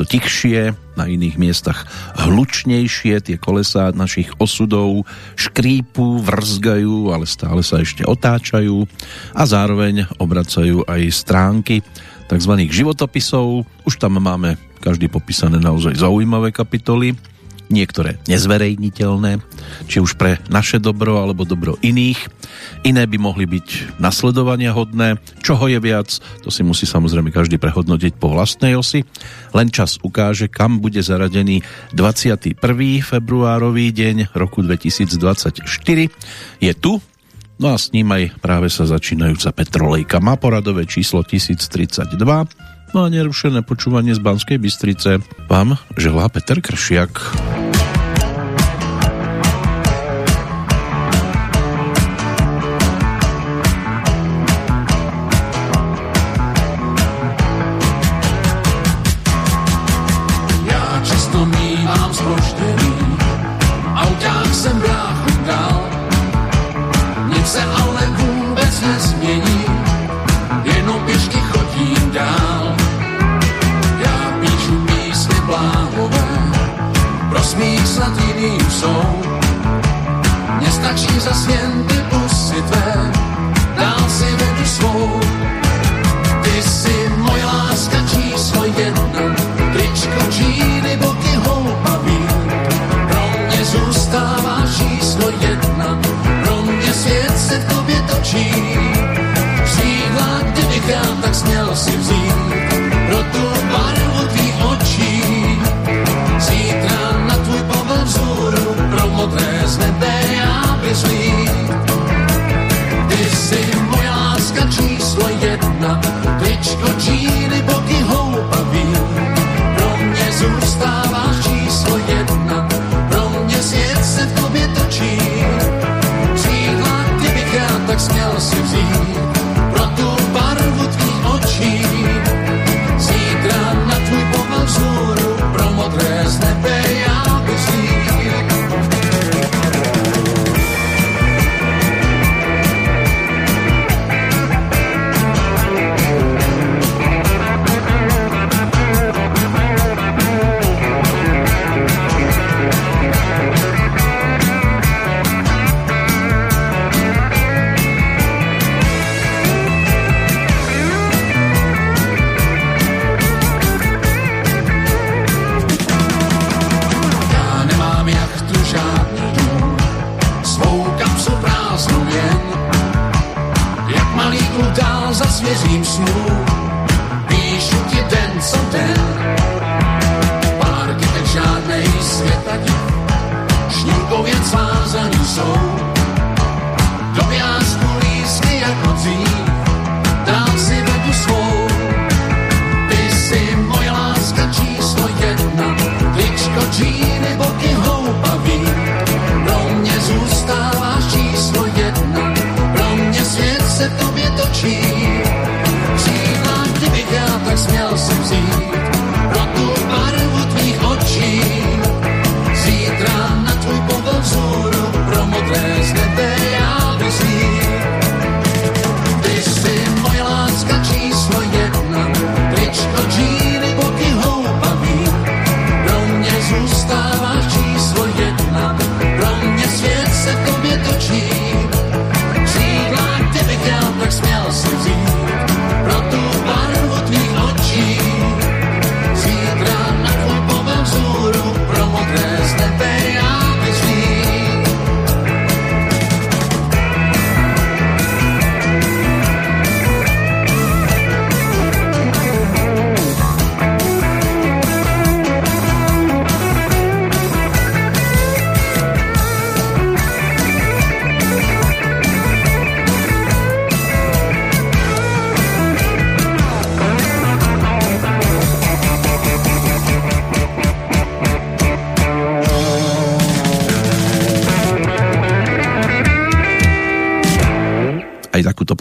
To tichšie, na iných miestach hlučnejšie, tie kolesá našich osudov škrípu, vrzgajú, ale stále sa ešte otáčajú a zároveň obracajú aj stránky tzv. životopisov. Už tam máme každý popísané naozaj zaujímavé kapitoly niektoré nezverejniteľné, či už pre naše dobro alebo dobro iných. Iné by mohli byť nasledovania hodné. Čoho je viac, to si musí samozrejme každý prehodnotiť po vlastnej osi. Len čas ukáže, kam bude zaradený 21. februárový deň roku 2024. Je tu, No a s ním aj práve sa začínajúca Petrolejka. Má poradové číslo 1032 No a nerušené počúvanie z Banskej Bystrice vám želá Peter Kršiak.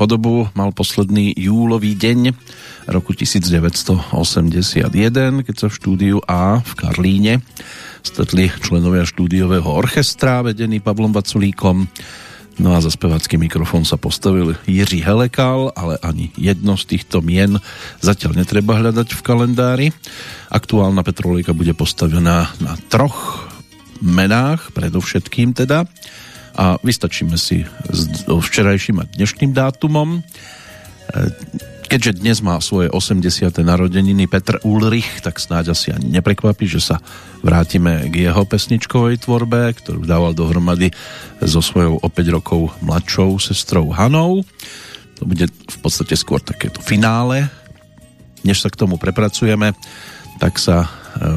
Podobu mal posledný júlový deň roku 1981, keď sa v štúdiu A v Karlíne stretli členovia štúdiového orchestra vedený Pavlom Vaculíkom. No a za spevácky mikrofón sa postavil Jiří Helekal, ale ani jedno z týchto mien zatiaľ netreba hľadať v kalendári. Aktuálna Petrolejka bude postavená na troch menách, predovšetkým teda. A vystačíme si s včerajším a dnešným dátumom. Keďže dnes má svoje 80. narodeniny Petr Ulrich, tak snáď asi ani neprekvapí, že sa vrátime k jeho pesničkovej tvorbe, ktorú dával dohromady so svojou o 5 rokov mladšou sestrou Hanou. To bude v podstate skôr takéto finále. Než sa k tomu prepracujeme, tak sa e,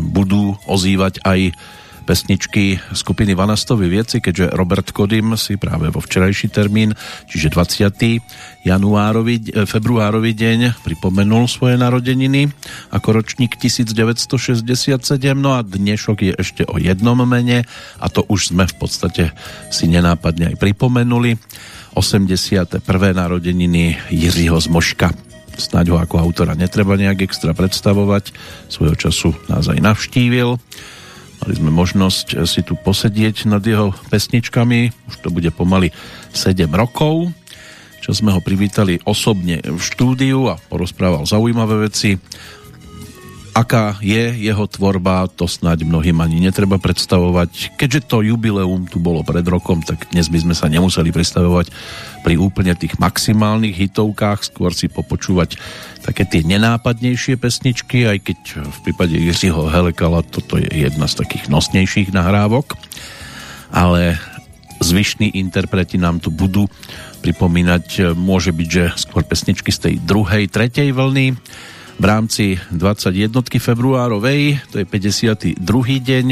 budú ozývať aj pesničky skupiny Vanastovy vieci, keďže Robert Kodym si práve vo včerajší termín, čiže 20. januárovi, e, februárovi deň pripomenul svoje narodeniny ako ročník 1967, no a dnešok je ešte o jednom mene a to už sme v podstate si nenápadne aj pripomenuli. 81. narodeniny Jiřího Zmoška. Snáď ho ako autora netreba nejak extra predstavovať. Svojho času nás aj navštívil Mali sme možnosť eh, si tu posedieť nad jeho pesničkami, už to bude pomaly 7 rokov, čo sme ho privítali osobne v štúdiu a porozprával zaujímavé veci. Aká je jeho tvorba, to snáď mnohým ani netreba predstavovať. Keďže to jubileum tu bolo pred rokom, tak dnes by sme sa nemuseli predstavovať pri úplne tých maximálnych hitovkách, skôr si popočúvať také tie nenápadnejšie pesničky, aj keď v prípade Jiřího Helekala toto je jedna z takých nosnejších nahrávok. Ale zvyšní interpreti nám tu budú pripomínať, môže byť, že skôr pesničky z tej druhej, tretej vlny v rámci 21. februárovej, to je 52. deň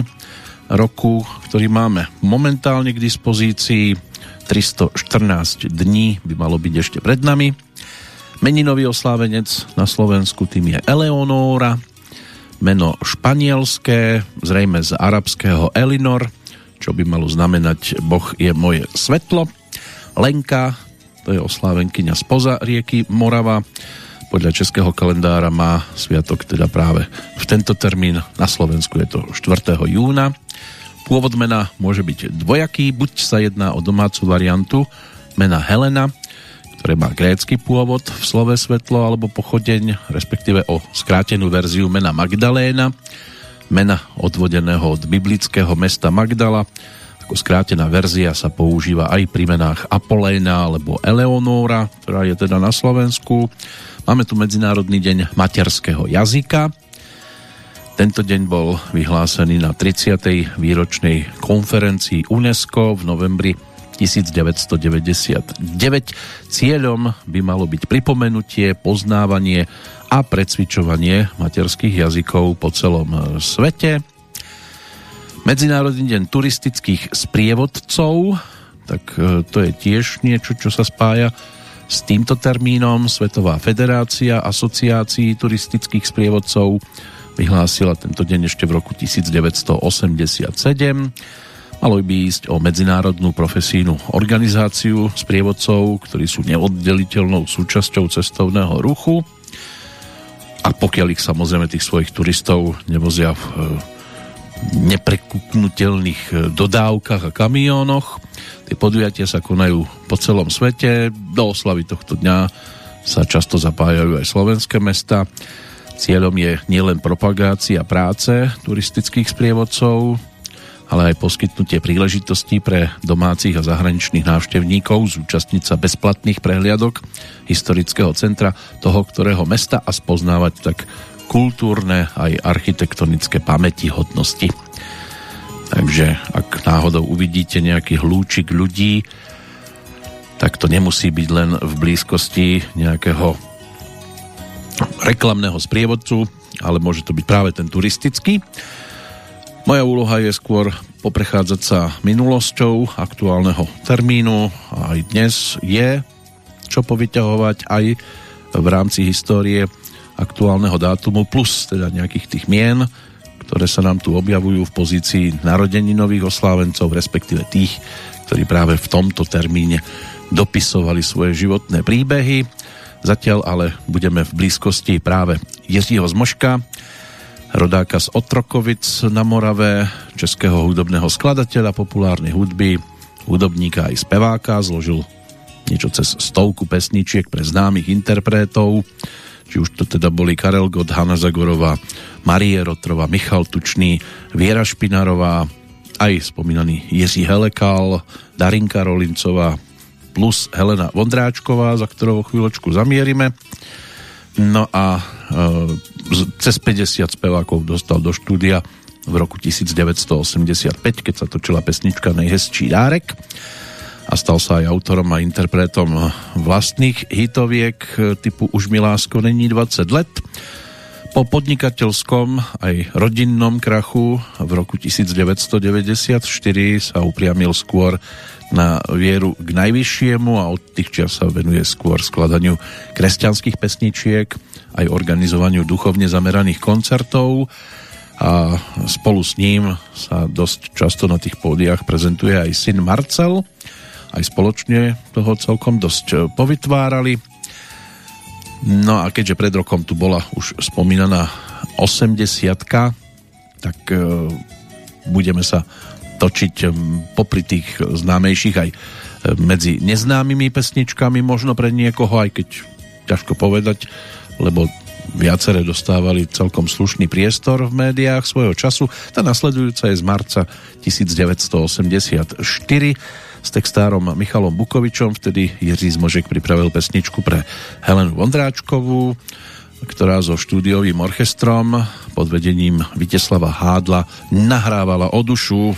roku, ktorý máme momentálne k dispozícii. 314 dní by malo byť ešte pred nami Meninový oslávenec na Slovensku tým je Eleonóra, meno španielské, zrejme z arabského Elinor, čo by malo znamenať Boh je moje svetlo. Lenka, to je oslávenkyňa spoza rieky Morava, podľa českého kalendára má sviatok teda práve v tento termín, na Slovensku je to 4. júna. Pôvod mena môže byť dvojaký, buď sa jedná o domácu variantu mena Helena, ktoré má grécky pôvod v slove svetlo alebo pochodeň, respektíve o skrátenú verziu mena Magdaléna, mena odvodeného od biblického mesta Magdala. Ako skrátená verzia sa používa aj pri menách Apoléna alebo Eleonóra, ktorá je teda na Slovensku. Máme tu Medzinárodný deň materského jazyka. Tento deň bol vyhlásený na 30. výročnej konferencii UNESCO v novembri 1999. Cieľom by malo byť pripomenutie, poznávanie a precvičovanie materských jazykov po celom svete. Medzinárodný deň turistických sprievodcov, tak e, to je tiež niečo, čo sa spája s týmto termínom. Svetová federácia asociácií turistických sprievodcov vyhlásila tento deň ešte v roku 1987 Malo by ísť o medzinárodnú profesijnú organizáciu sprievodcov, ktorí sú neoddeliteľnou súčasťou cestovného ruchu a pokiaľ ich samozrejme tých svojich turistov nevozia v e, neprekupnutelných e, dodávkach a kamiónoch. Tie podujatia sa konajú po celom svete. Do oslavy tohto dňa sa často zapájajú aj slovenské mesta. Cieľom je nielen propagácia práce turistických sprievodcov, ale aj poskytnutie príležitostí pre domácich a zahraničných návštevníkov zúčastniť sa bezplatných prehliadok historického centra toho, ktorého mesta a spoznávať tak kultúrne aj architektonické pamäti hodnosti. Takže ak náhodou uvidíte nejaký hlúčik ľudí, tak to nemusí byť len v blízkosti nejakého reklamného sprievodcu, ale môže to byť práve ten turistický. Moja úloha je skôr poprechádzať sa minulosťou aktuálneho termínu a aj dnes je čo povyťahovať aj v rámci histórie aktuálneho dátumu plus teda nejakých tých mien, ktoré sa nám tu objavujú v pozícii narodení nových oslávencov, respektíve tých, ktorí práve v tomto termíne dopisovali svoje životné príbehy. Zatiaľ ale budeme v blízkosti práve Jiřího Zmoška, rodáka z Otrokovic na Morave, českého hudobného skladateľa populárnej hudby, hudobníka aj speváka, zložil niečo cez stovku pesničiek pre známych interpretov, či už to teda boli Karel Gott, Hanna Zagorová, Marie Rotrova, Michal Tučný, Viera Špinarová, aj spomínaný Jiří Helekal, Darinka Rolincová, plus Helena Vondráčková, za ktorou chvíľočku zamierime. No a e, cez 50 spevákov dostal do štúdia v roku 1985, keď sa točila pesnička Nejhezčí dárek a stal sa aj autorom a interpretom vlastných hitoviek typu Už mi lásko není 20 let. Po podnikateľskom aj rodinnom krachu v roku 1994 sa upriamil skôr na vieru k najvyššiemu a od tých čias sa venuje skôr skladaniu kresťanských pesničiek aj organizovaniu duchovne zameraných koncertov a spolu s ním sa dosť často na tých pódiach prezentuje aj syn Marcel aj spoločne toho celkom dosť povytvárali No a keďže pred rokom tu bola už spomínaná 80 tak e, budeme sa točiť e, popri tých známejších aj e, medzi neznámymi pesničkami, možno pre niekoho, aj keď ťažko povedať, lebo viaceré dostávali celkom slušný priestor v médiách svojho času. Tá nasledujúca je z marca 1984 s textárom Michalom Bukovičom. Vtedy Jiří Zmožek pripravil pesničku pre Helenu Vondráčkovú, ktorá so štúdiovým orchestrom pod vedením Viteslava Hádla nahrávala o dušu.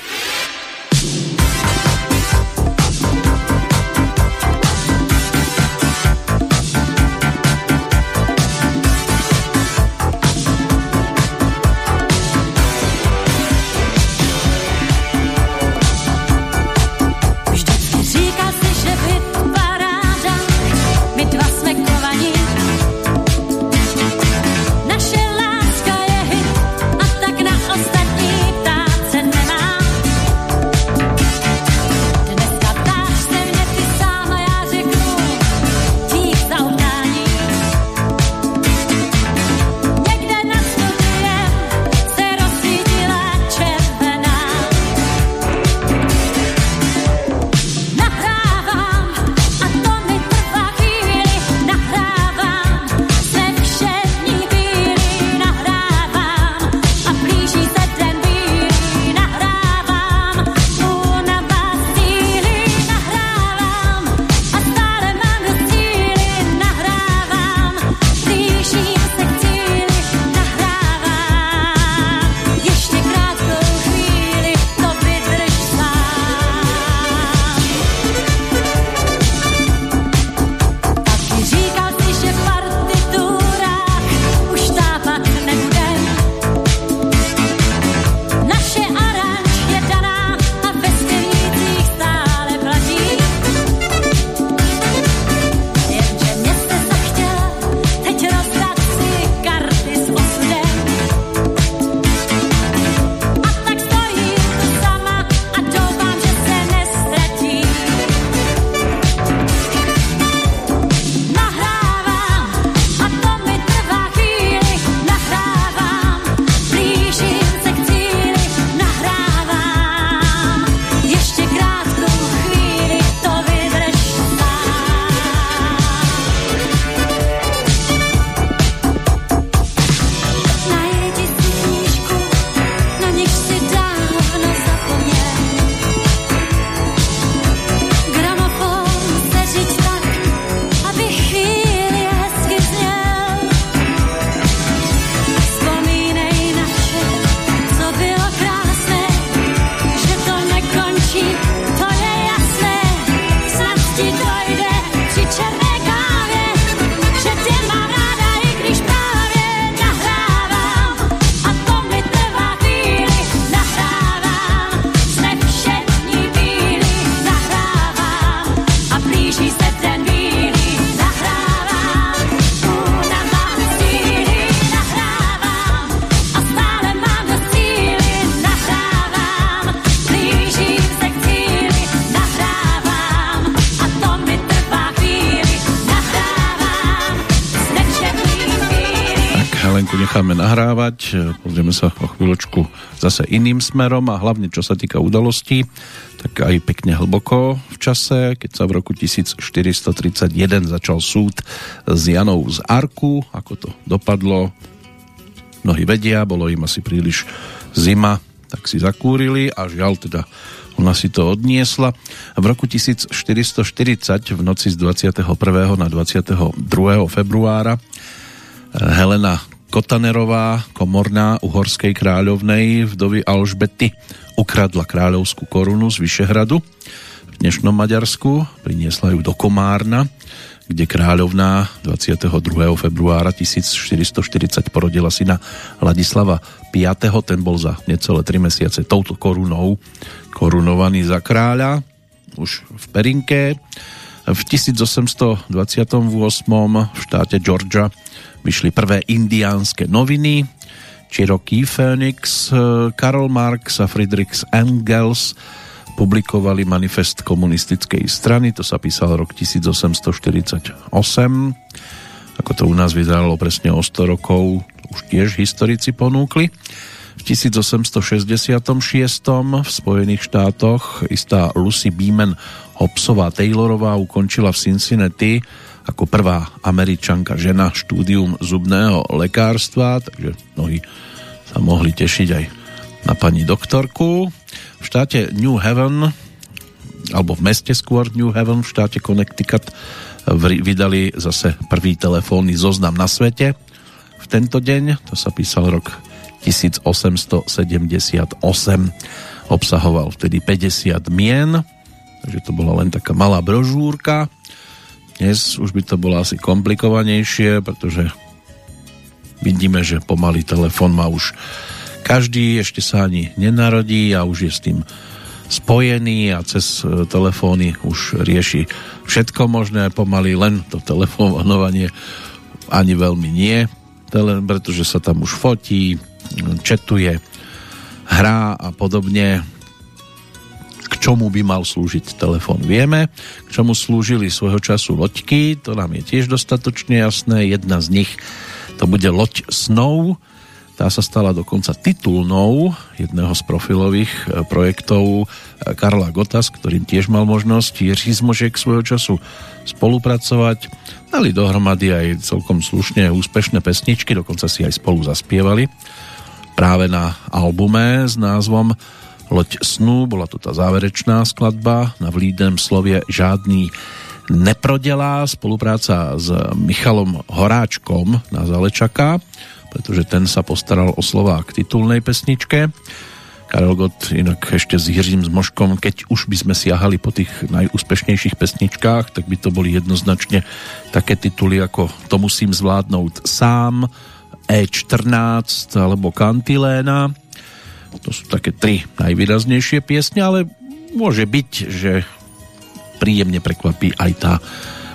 Zase iným smerom a hlavne čo sa týka udalostí, tak aj pekne hlboko v čase, keď sa v roku 1431 začal súd s Janou z Arku, ako to dopadlo. Mnohí vedia, bolo im asi príliš zima, tak si zakúrili a žiaľ teda ona si to odniesla. V roku 1440 v noci z 21. na 22. februára Helena Kotanerová, komorná uhorskej kráľovnej vdovy Alžbety, ukradla kráľovskú korunu z Vyšehradu v dnešnom Maďarsku, priniesla ju do Komárna, kde kráľovná 22. februára 1440 porodila syna Ladislava V. Ten bol za necelé 3 mesiace touto korunou korunovaný za kráľa, už v Perinke. V 1828. v štáte Georgia vyšli prvé indiánske noviny, Cherokee Phoenix, Karl Marx a Friedrich Engels publikovali manifest komunistickej strany, to sa písal rok 1848. Ako to u nás vyzeralo presne o 100 rokov, už tiež historici ponúkli. V 1866. v Spojených štátoch istá Lucy Beeman Hobsová Taylorová ukončila v Cincinnati ako prvá američanka žena štúdium zubného lekárstva, takže mnohí sa mohli tešiť aj na pani doktorku. V štáte New Haven, alebo v meste skôr New Haven, v štáte Connecticut, vydali zase prvý telefónny zoznam na svete. V tento deň, to sa písal rok 1878, obsahoval vtedy 50 mien, takže to bola len taká malá brožúrka dnes už by to bolo asi komplikovanejšie, pretože vidíme, že pomalý telefon má už každý, ešte sa ani nenarodí a už je s tým spojený a cez e, telefóny už rieši všetko možné, pomaly len to telefonovanie ani veľmi nie, pretože sa tam už fotí, četuje, hrá a podobne čomu by mal slúžiť telefón. Vieme, k čomu slúžili svojho času loďky, to nám je tiež dostatočne jasné. Jedna z nich to bude loď snov, tá sa stala dokonca titulnou jedného z profilových e, projektov e, Karla Gota, s ktorým tiež mal možnosť Jiří Zmožek svojho času spolupracovať. Dali dohromady aj celkom slušne úspešné pesničky, dokonca si aj spolu zaspievali práve na albume s názvom Loď snu, bola to tá záverečná skladba, na vlídnem slovie žádný neprodelá, spolupráca s Michalom Horáčkom na Zalečaka, pretože ten sa postaral o slová k titulnej pesničke. Karel Gott inak ešte s Jiřím Zmoškom, keď už by sme siahali po tých najúspešnejších pesničkách, tak by to boli jednoznačne také tituly ako To musím zvládnout sám, E14 alebo Kantiléna to sú také tri najvýraznejšie piesne, ale môže byť, že príjemne prekvapí aj tá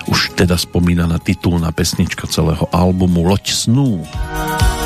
už teda spomínaná titulná pesnička celého albumu Loď snú. vidí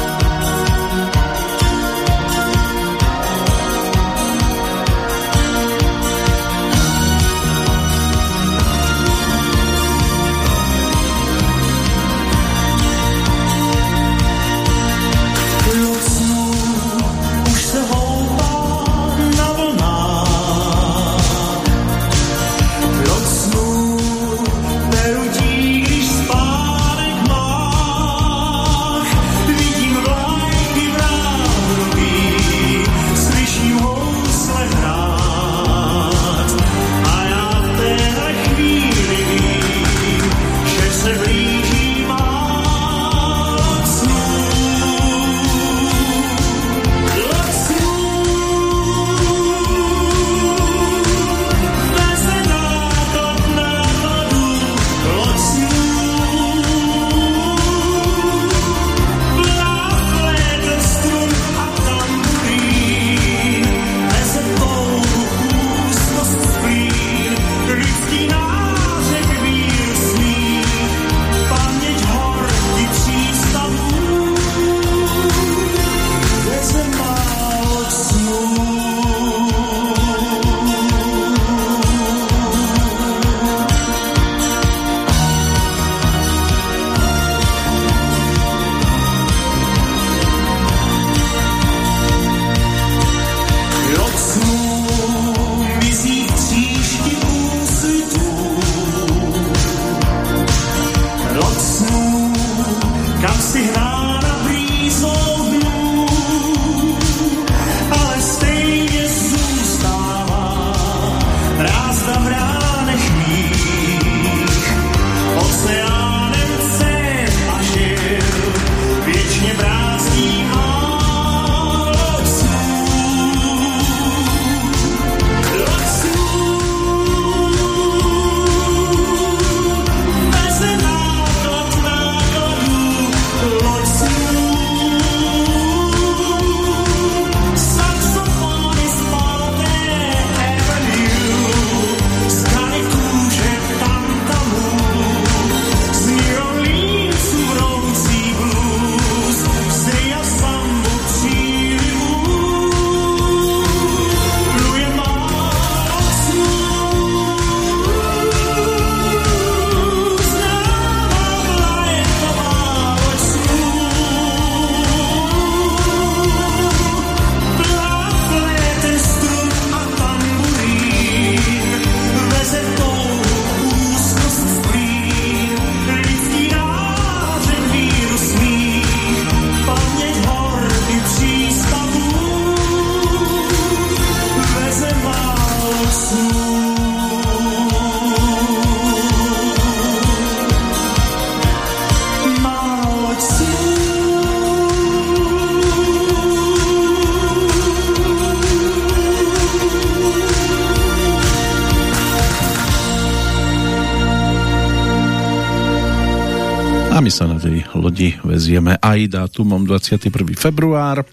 vezieme aj dátumom 21. február.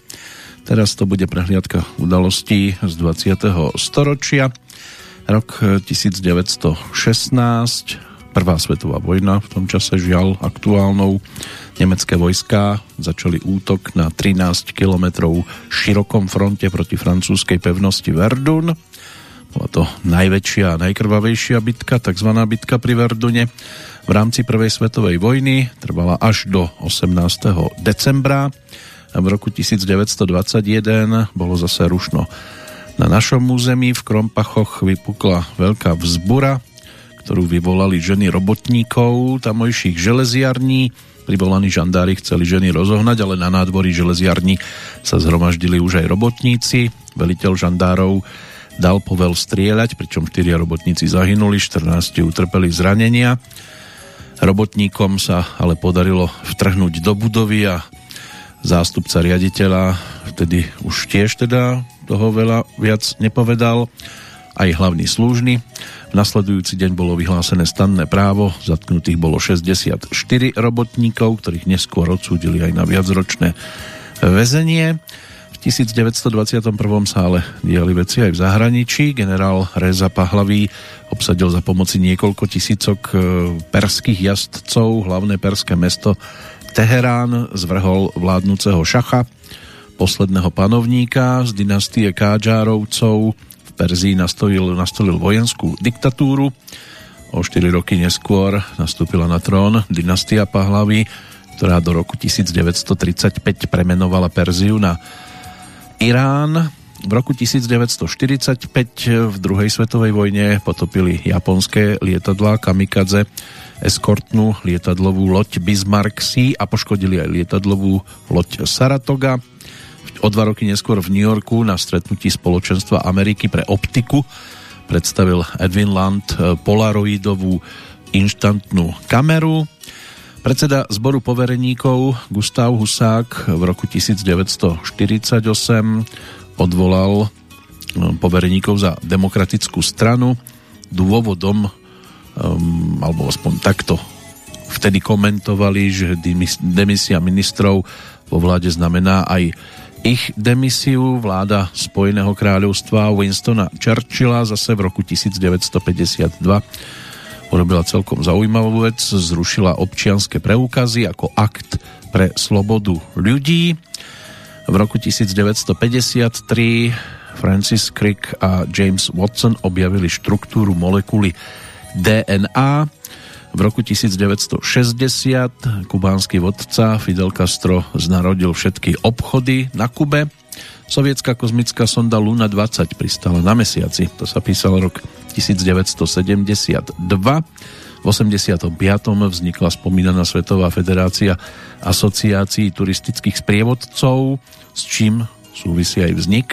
Teraz to bude prehliadka udalostí z 20. storočia. Rok 1916, Prvá svetová vojna, v tom čase žiaľ aktuálnou. Nemecké vojská začali útok na 13 kilometrov širokom fronte proti francúzskej pevnosti Verdun. Bola to najväčšia a najkrvavejšia bitka, tzv. bitka pri Verdune v rámci Prvej svetovej vojny trvala až do 18. decembra. V roku 1921 bolo zase rušno na našom území v Krompachoch vypukla veľká vzbura, ktorú vyvolali ženy robotníkov tamojších železiarní. Privolaní žandári chceli ženy rozohnať, ale na nádvorí železiarní sa zhromaždili už aj robotníci. Veliteľ žandárov dal povel strieľať, pričom 4 robotníci zahynuli, 14 utrpeli zranenia. Robotníkom sa ale podarilo vtrhnúť do budovy a zástupca riaditeľa vtedy už tiež teda toho veľa viac nepovedal, aj hlavný slúžny. V nasledujúci deň bolo vyhlásené stanné právo, zatknutých bolo 64 robotníkov, ktorých neskôr odsúdili aj na viacročné väzenie. V 1921 sa ale diali veci aj v zahraničí. Generál Reza Pahlavý obsadil za pomoci niekoľko tisícok e, perských jazdcov. Hlavné perské mesto Teherán, zvrhol vládnúceho šacha, posledného panovníka z dynastie Kádžárovcov. V Perzii nastolil, nastolil vojenskú diktatúru. O 4 roky neskôr nastúpila na trón dynastia Pahlavy, ktorá do roku 1935 premenovala Perziu na Irán v roku 1945 v druhej svetovej vojne potopili japonské lietadlá kamikadze eskortnú lietadlovú loď Bismarck Sea a poškodili aj lietadlovú loď Saratoga. O dva roky neskôr v New Yorku na stretnutí spoločenstva Ameriky pre optiku predstavil Edwin Land polaroidovú inštantnú kameru. Predseda zboru povereníkov Gustav Husák v roku 1948 odvolal no, povereníkov za demokratickú stranu. Dôvodom, um, alebo aspoň takto vtedy komentovali, že demisia ministrov vo vláde znamená aj ich demisiu. Vláda Spojeného kráľovstva Winstona Churchilla zase v roku 1952 urobila celkom zaujímavú vec, zrušila občianske preukazy ako akt pre slobodu ľudí v roku 1953 Francis Crick a James Watson objavili štruktúru molekuly DNA. V roku 1960 kubánsky vodca Fidel Castro znarodil všetky obchody na Kube. Sovietská kozmická sonda Luna 20 pristala na mesiaci. To sa písal rok 1972. V 85. vznikla spomínaná Svetová federácia asociácií turistických sprievodcov, s čím súvisí aj vznik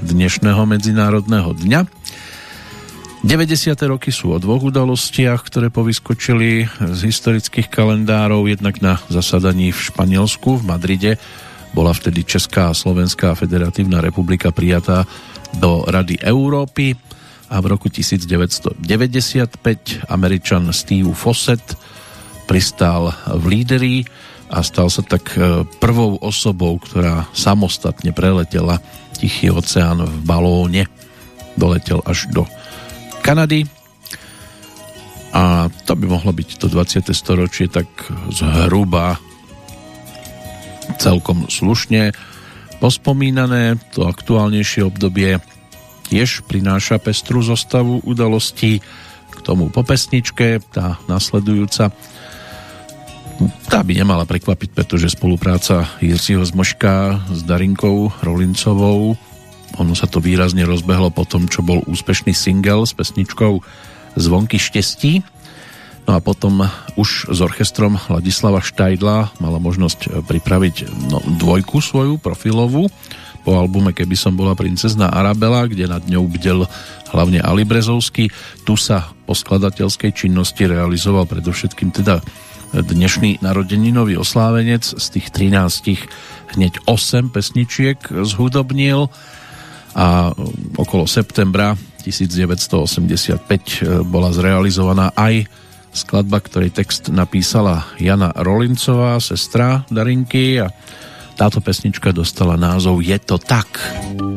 dnešného Medzinárodného dňa. 90. roky sú o dvoch udalostiach, ktoré povyskočili z historických kalendárov. Jednak na zasadaní v Španielsku, v Madride, bola vtedy Česká a Slovenská federatívna republika prijatá do Rady Európy a v roku 1995 Američan Steve Fossett pristál v líderi a stal sa tak e, prvou osobou, ktorá samostatne preletela Tichý oceán v balóne. Doletel až do Kanady. A to by mohlo byť to 20. storočie tak zhruba celkom slušne pospomínané. To aktuálnejšie obdobie tiež prináša pestru zostavu udalostí k tomu po pesničke, tá nasledujúca tá by nemala prekvapiť, pretože spolupráca Jirsiho Zmoška s Darinkou Rolincovou ono sa to výrazne rozbehlo po tom, čo bol úspešný single s pesničkou Zvonky štestí. No a potom už s orchestrom Ladislava Štajdla mala možnosť pripraviť no, dvojku svoju profilovú po albume Keby som bola princezna Arabela, kde nad ňou bdel hlavne Ali Brezovský. Tu sa po skladateľskej činnosti realizoval predovšetkým teda dnešný narodeninový oslávenec z tých 13 hneď 8 pesničiek zhudobnil a okolo septembra 1985 bola zrealizovaná aj skladba, ktorej text napísala Jana Rolincová, sestra Darinky a táto pesnička dostala názov Je to tak. Je to tak.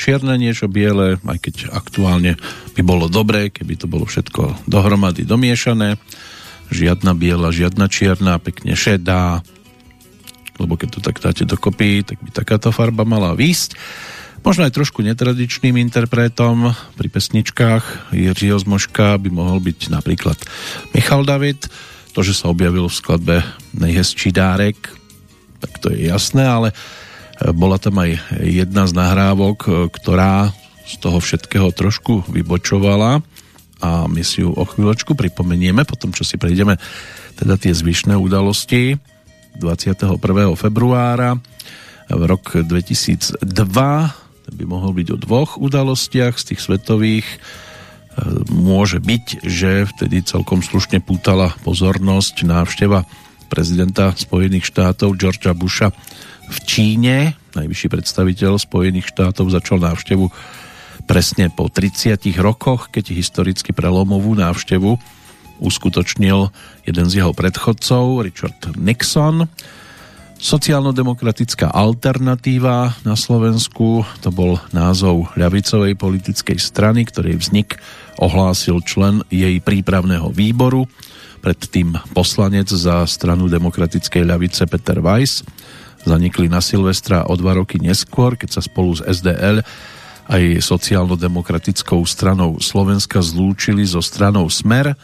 Čierne, niečo biele, aj keď aktuálne by bolo dobré, keby to bolo všetko dohromady domiešané. Žiadna biela, žiadna čierna, pekne šedá, lebo keď to tak dáte dokopy, tak by takáto farba mala výsť. Možno aj trošku netradičným interpretom pri pesničkách Jiřího Zmoška by mohol byť napríklad Michal David. To, že sa objavil v skladbe Nejhezčí dárek, tak to je jasné, ale bola tam aj jedna z nahrávok, e, ktorá z toho všetkého trošku vybočovala a my si ju o chvíľočku pripomenieme, potom čo si prejdeme teda tie zvyšné udalosti 21. februára v rok 2002 by mohol byť o dvoch udalostiach z tých svetových e, môže byť, že vtedy celkom slušne pútala pozornosť návšteva prezidenta Spojených štátov Georgia Busha v Číne. Najvyšší predstaviteľ Spojených štátov začal návštevu presne po 30 rokoch, keď historicky prelomovú návštevu uskutočnil jeden z jeho predchodcov, Richard Nixon. Sociálno-demokratická alternatíva na Slovensku, to bol názov ľavicovej politickej strany, ktorej vznik ohlásil člen jej prípravného výboru, predtým poslanec za stranu demokratickej ľavice Peter Weiss zanikli na Silvestra o dva roky neskôr, keď sa spolu s SDL aj sociálno-demokratickou stranou Slovenska zlúčili so stranou Smer,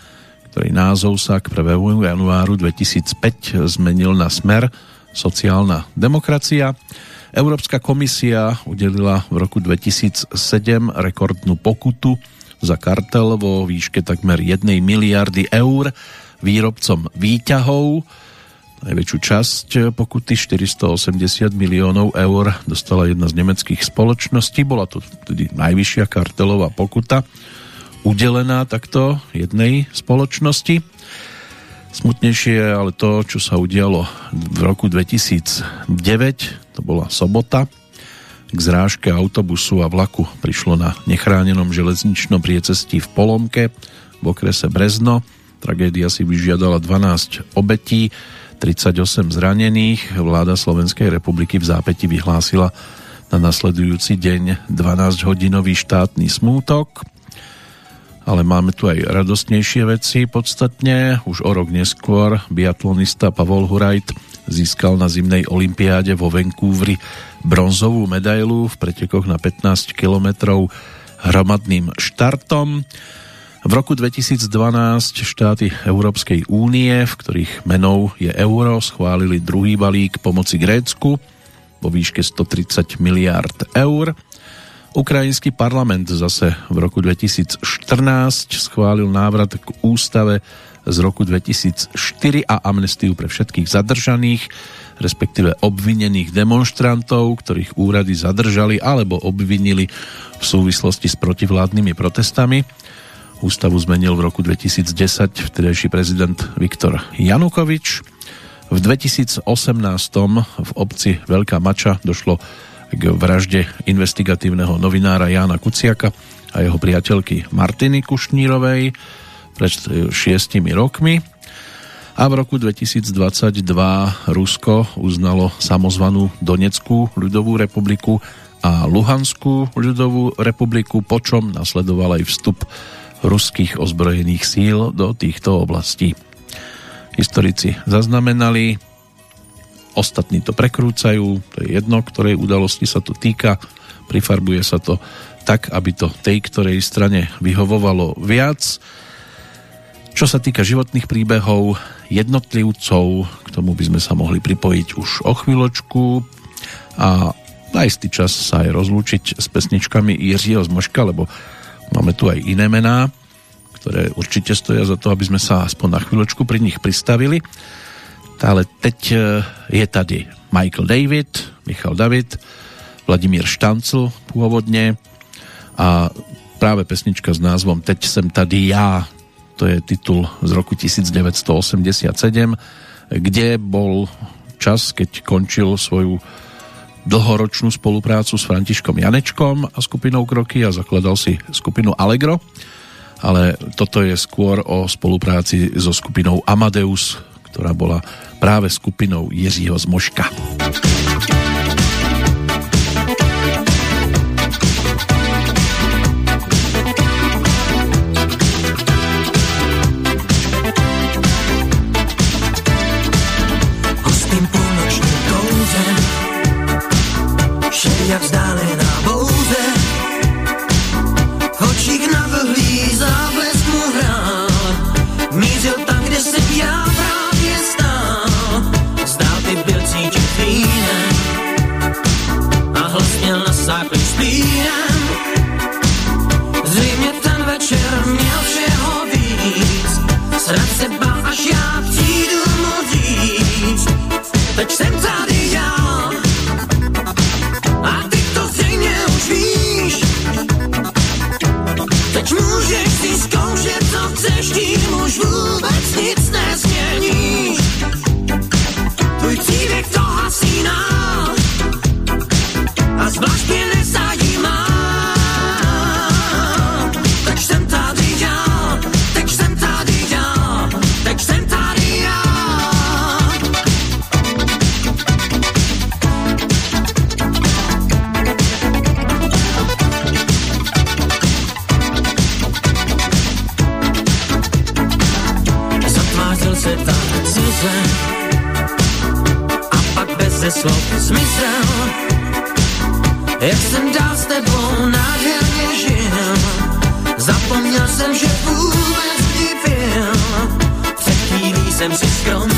ktorý názov sa k 1. januáru 2005 zmenil na Smer sociálna demokracia. Európska komisia udelila v roku 2007 rekordnú pokutu za kartel vo výške takmer 1 miliardy eur výrobcom výťahov, Najväčšiu časť pokuty 480 miliónov eur dostala jedna z nemeckých spoločností. Bola to tedy najvyššia kartelová pokuta udelená takto jednej spoločnosti. Smutnejšie je ale to, čo sa udialo v roku 2009, to bola sobota. K zrážke autobusu a vlaku prišlo na nechránenom železničnom priecestí v Polomke v okrese Brezno. Tragédia si vyžiadala 12 obetí, 38 zranených. Vláda Slovenskej republiky v zápäti vyhlásila na nasledujúci deň 12-hodinový štátny smútok ale máme tu aj radostnejšie veci podstatne. Už o rok neskôr biatlonista Pavol Hurajt získal na zimnej olympiáde vo Vancouveri bronzovú medailu v pretekoch na 15 kilometrov hromadným štartom. V roku 2012 štáty Európskej únie, v ktorých menou je euro, schválili druhý balík pomoci Grécku vo výške 130 miliárd eur. Ukrajinský parlament zase v roku 2014 schválil návrat k ústave z roku 2004 a amnestiu pre všetkých zadržaných, respektíve obvinených demonstrantov, ktorých úrady zadržali alebo obvinili v súvislosti s protivládnymi protestami. Ústavu zmenil v roku 2010 vtedajší prezident Viktor Janukovič. V 2018 v obci Veľká Mača došlo k vražde investigatívneho novinára Jána Kuciaka a jeho priateľky Martiny Kušnírovej pred šiestimi rokmi. A v roku 2022 Rusko uznalo samozvanú Doneckú ľudovú republiku a Luhanskú ľudovú republiku, počom nasledoval aj vstup ruských ozbrojených síl do týchto oblastí. Historici zaznamenali ostatní to prekrúcajú, to je jedno, ktorej udalosti sa to týka, prifarbuje sa to tak, aby to tej ktorej strane vyhovovalo viac. Čo sa týka životných príbehov jednotlivcov, k tomu by sme sa mohli pripojiť už o chvíľočku a na istý čas sa aj rozlúčiť s pesničkami Jiřího z Moška, lebo máme tu aj iné mená, ktoré určite stoja za to, aby sme sa aspoň na chvíľočku pri nich pristavili. Ale teď e, je tady Michael David, Michal David, Vladimír Štancl pôvodne a práve pesnička s názvom Teď sem tady ja, to je titul z roku 1987, kde bol čas, keď končil svoju dlhoročnú spoluprácu s Františkom Janečkom a skupinou Kroky a zakladal si skupinu Allegro, ale toto je skôr o spolupráci so skupinou Amadeus, ktorá bola práve skupinou Jiřího Zmoška. Jak vzdálená bouze. V očích na vlhlý záblesk mu hrál, mířil tam, kde jsem já základ spíjem. Zřejmě ten večer měl všeho víc, srad se bál, až já přijdu mu říct. Teď jsem tady a zvlášť mě nezajímá. Tak jsem tady já, teď jsem tady já, teď jsem tady já. Zatvářil se tak cize a pak bez slov jak jsem dál s tebou nádherně žil, zapomněl jsem, že vůbec byl. Před chvílí jsem si skromně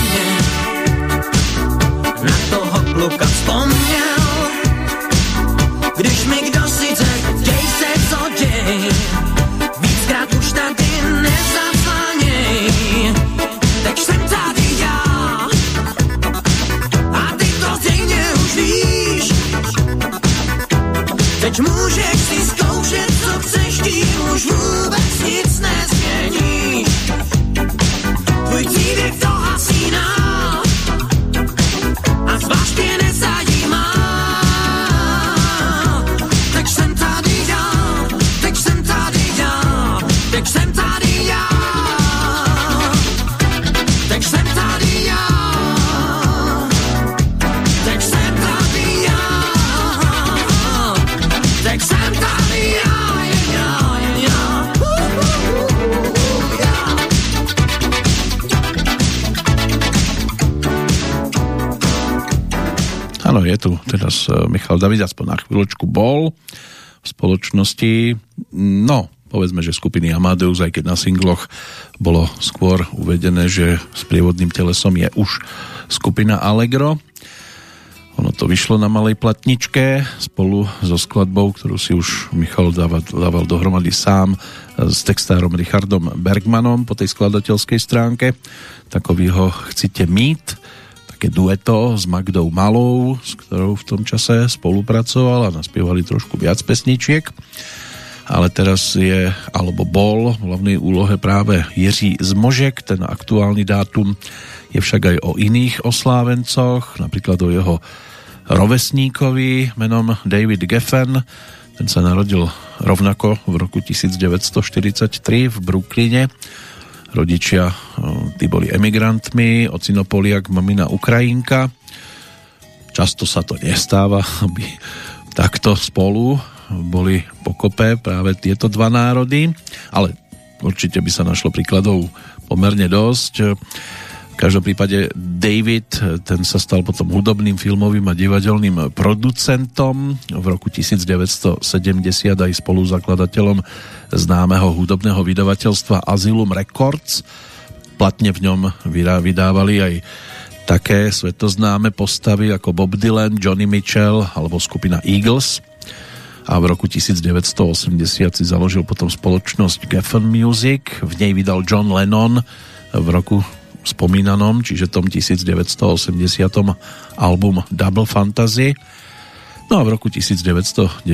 Michal David, aspoň na chvíľočku bol v spoločnosti, no, povedzme, že skupiny Amadeus, aj keď na singloch bolo skôr uvedené, že s prievodným telesom je už skupina Allegro. Ono to vyšlo na malej platničke spolu so skladbou, ktorú si už Michal dával, dával dohromady sám s textárom Richardom Bergmanom po tej skladateľskej stránke. Takový ho chcete mít také dueto s Magdou Malou, s ktorou v tom čase spolupracoval a naspievali trošku viac pesničiek. Ale teraz je, alebo bol v hlavnej úlohe práve Jiří Zmožek, ten aktuálny dátum je však aj o iných oslávencoch, napríklad o jeho rovesníkovi menom David Geffen, ten sa narodil rovnako v roku 1943 v Brooklyne Rodičia, tí boli emigrantmi, ocino Poliak, mamina Ukrajinka. Často sa to nestáva, aby takto spolu boli pokope práve tieto dva národy, ale určite by sa našlo príkladov pomerne dosť každom prípade David, ten sa stal potom hudobným, filmovým a divadelným producentom v roku 1970 aj spoluzakladateľom známeho hudobného vydavateľstva Asylum Records. Platne v ňom vydávali aj také svetoznáme postavy ako Bob Dylan, Johnny Mitchell alebo skupina Eagles a v roku 1980 si založil potom spoločnosť Geffen Music, v nej vydal John Lennon v roku spomínanom, čiže tom 1980 album Double Fantasy. No a v roku 1994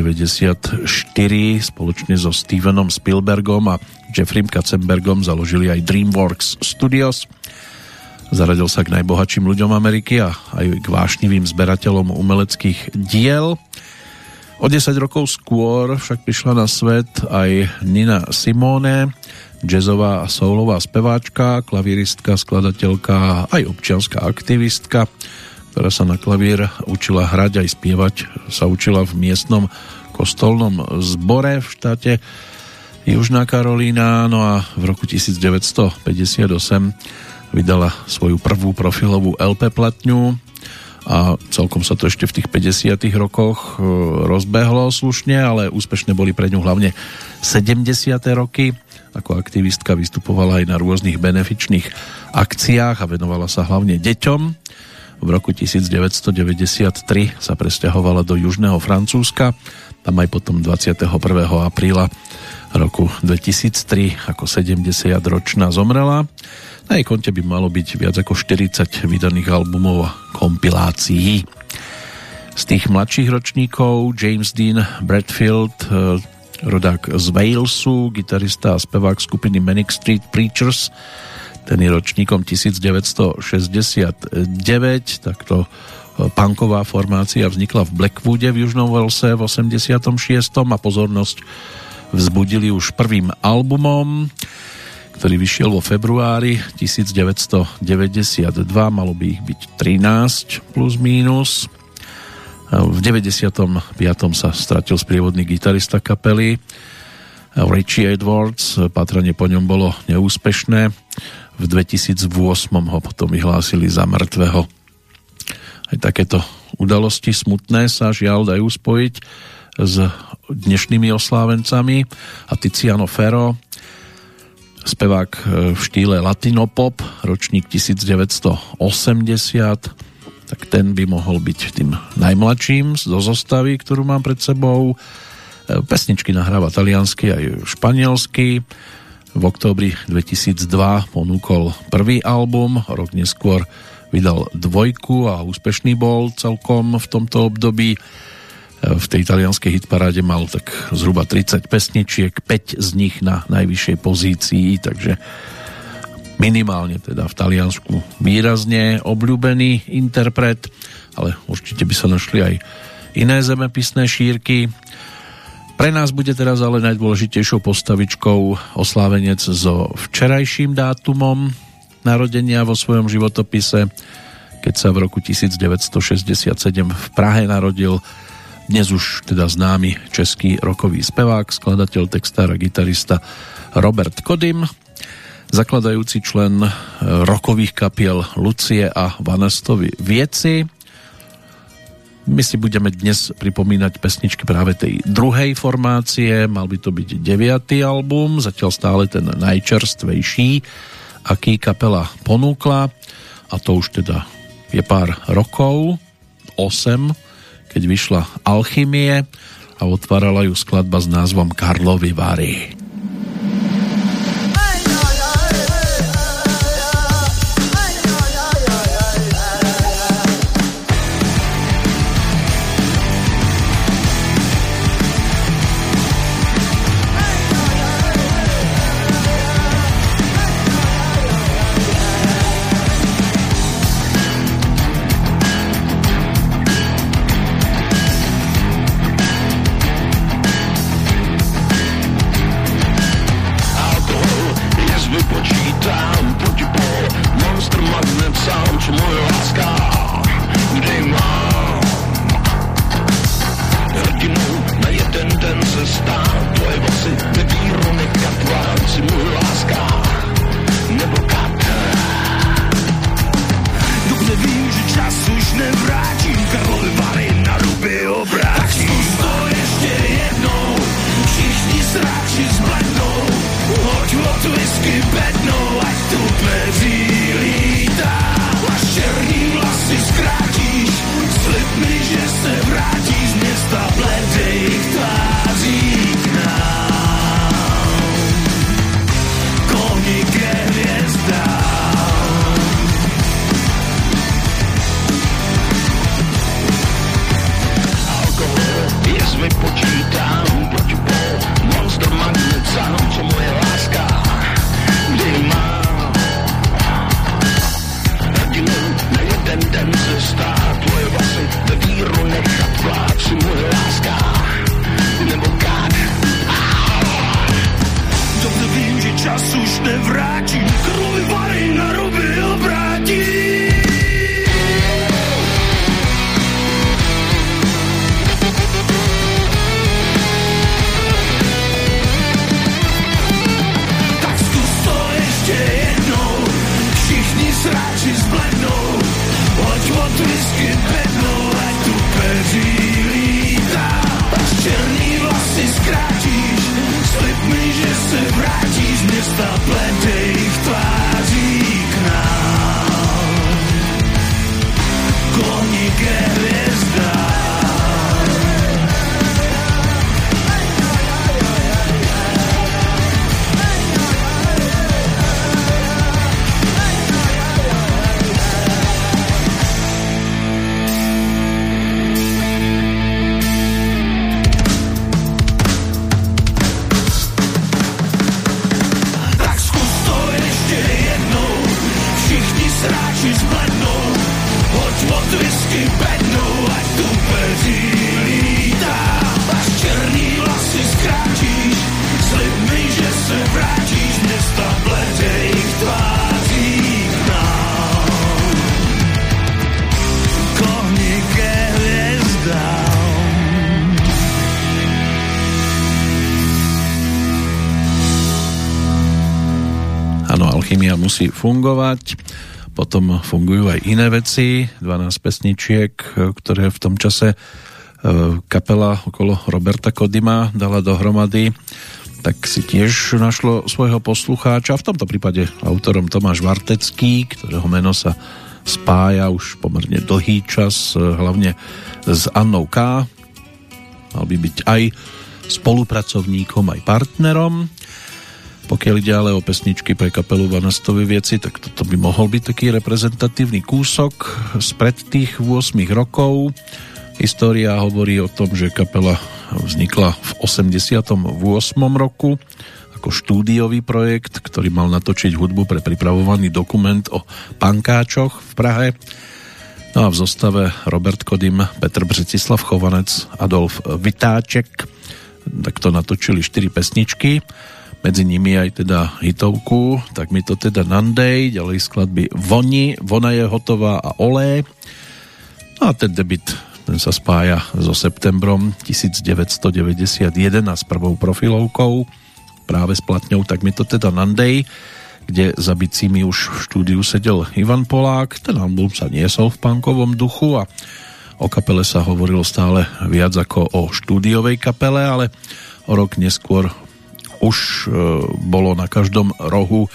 spoločne so Stevenom Spielbergom a Jeffrey Katzenbergom založili aj DreamWorks Studios. Zaradil sa k najbohatším ľuďom Ameriky a aj k vášnivým zberateľom umeleckých diel. O 10 rokov skôr však prišla na svet aj Nina Simone, jazzová a soulová speváčka, klavíristka, skladateľka, aj občianská aktivistka, ktorá sa na klavír učila hrať aj spievať, sa učila v miestnom kostolnom zbore v štáte Južná Karolína, no a v roku 1958 vydala svoju prvú profilovú LP platňu a celkom sa to ešte v tých 50 rokoch e, rozbehlo slušne, ale úspešne boli pre ňu hlavne 70. roky ako aktivistka vystupovala aj na rôznych benefičných akciách a venovala sa hlavne deťom. V roku 1993 sa presťahovala do južného Francúzska, tam aj potom 21. apríla roku 2003 ako 70-ročná zomrela. Na jej konte by malo byť viac ako 40 vydaných albumov a kompilácií. Z tých mladších ročníkov James Dean Bradfield rodák z Walesu, gitarista a spevák skupiny Manic Street Preachers. Ten je ročníkom 1969, takto e, punková formácia vznikla v Blackwoode v Južnom Walese v 86. a pozornosť vzbudili už prvým albumom, ktorý vyšiel vo februári 1992, malo by ich byť 13 plus mínus. V 95. sa stratil sprievodný gitarista kapely Richie Edwards, patranie po ňom bolo neúspešné. V 2008 ho potom vyhlásili za mŕtvého. Aj takéto udalosti smutné sa žiaľ dajú spojiť s dnešnými oslávencami a Tiziano Ferro spevák v štýle latinopop, ročník 1980 tak ten by mohol byť tým najmladším zo zostavy, ktorú mám pred sebou. E, pesničky nahráva taliansky aj španielsky. V októbri 2002 ponúkol prvý album, rok neskôr vydal dvojku a úspešný bol celkom v tomto období. V tej italianskej hitparáde mal tak zhruba 30 pesničiek, 5 z nich na najvyššej pozícii, takže minimálne teda v Taliansku výrazne obľúbený interpret, ale určite by sa našli aj iné zemepisné šírky. Pre nás bude teraz ale najdôležitejšou postavičkou oslávenec so včerajším dátumom narodenia vo svojom životopise, keď sa v roku 1967 v Prahe narodil dnes už teda známy český rokový spevák, skladateľ, textár a gitarista Robert Kodym, zakladajúci člen e, rokových kapiel Lucie a Vanastovi Vieci. My si budeme dnes pripomínať pesničky práve tej druhej formácie, mal by to byť deviatý album, zatiaľ stále ten najčerstvejší, aký kapela ponúkla a to už teda je pár rokov, 8, keď vyšla Alchymie a otvárala ju skladba s názvom Karlovy Vary. Musí fungovať. Potom fungujú aj iné veci, 12 pesničiek, ktoré v tom čase e, kapela okolo Roberta Kodima dala dohromady, tak si tiež našlo svojho poslucháča. V tomto prípade autorom Tomáš Vartecký, ktorého meno sa spája už pomerne dlhý čas, e, hlavne s Annou K. Mal by byť aj spolupracovníkom, aj partnerom. Pokiaľ ide ale o pesničky pre kapelu Vanastovi vieci, tak toto by mohol byť taký reprezentatívny kúsok spred tých 8 rokov. História hovorí o tom, že kapela vznikla v 88. roku ako štúdiový projekt, ktorý mal natočiť hudbu pre pripravovaný dokument o pankáčoch v Prahe. No a v zostave Robert Kodim, Petr Břetislav Chovanec, Adolf Vytáček, tak to natočili 4 pesničky medzi nimi aj teda hitovku, tak mi to teda Nandej, ďalej skladby Voni, Vona je hotová a Olé. A ten debit ten sa spája so septembrom 1991 a s prvou profilovkou práve s platňou Tak mi to teda Nandej, kde za bicími už v štúdiu sedel Ivan Polák. Ten album sa niesol v punkovom duchu a O kapele sa hovorilo stále viac ako o štúdiovej kapele, ale o rok neskôr už e, bolo na každom rohu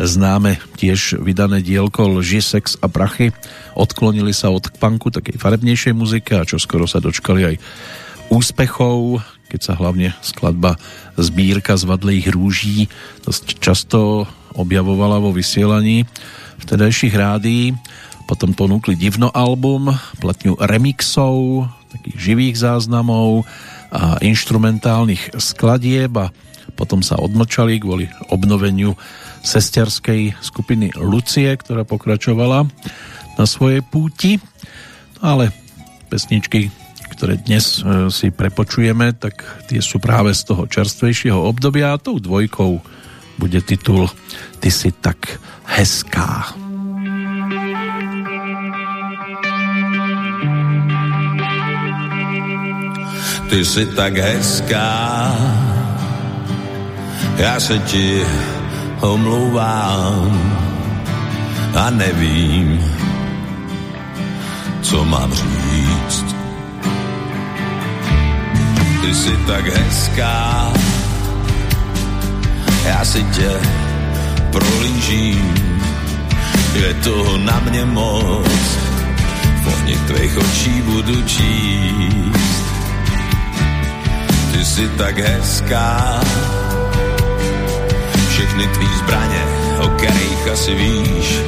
známe tiež vydané dielko Lži, sex a prachy. Odklonili sa od punku, takej farebnejšej muzike a čo skoro sa dočkali aj úspechov, keď sa hlavne skladba Zbírka zvadlých rúží dosť často objavovala vo vysielaní vtedajších rádií. Potom ponúkli divno album, platňu remixov, takých živých záznamov a instrumentálnych skladieb a potom sa odmlčali kvôli obnoveniu sesterskej skupiny Lucie, ktorá pokračovala na svojej púti. Ale pesničky, ktoré dnes e, si prepočujeme, tak tie sú práve z toho čerstvejšieho obdobia a tou dvojkou bude titul Ty si tak hezká. Ty jsi tak hezká, já se ti omlouvám a nevím, co mám říct. Ty jsi tak hezká, já si tě prohlížím, je toho na mě moc, v tvých očí budu číst ty jsi tak hezká. Všechny tvý zbraně, o kterých asi víš,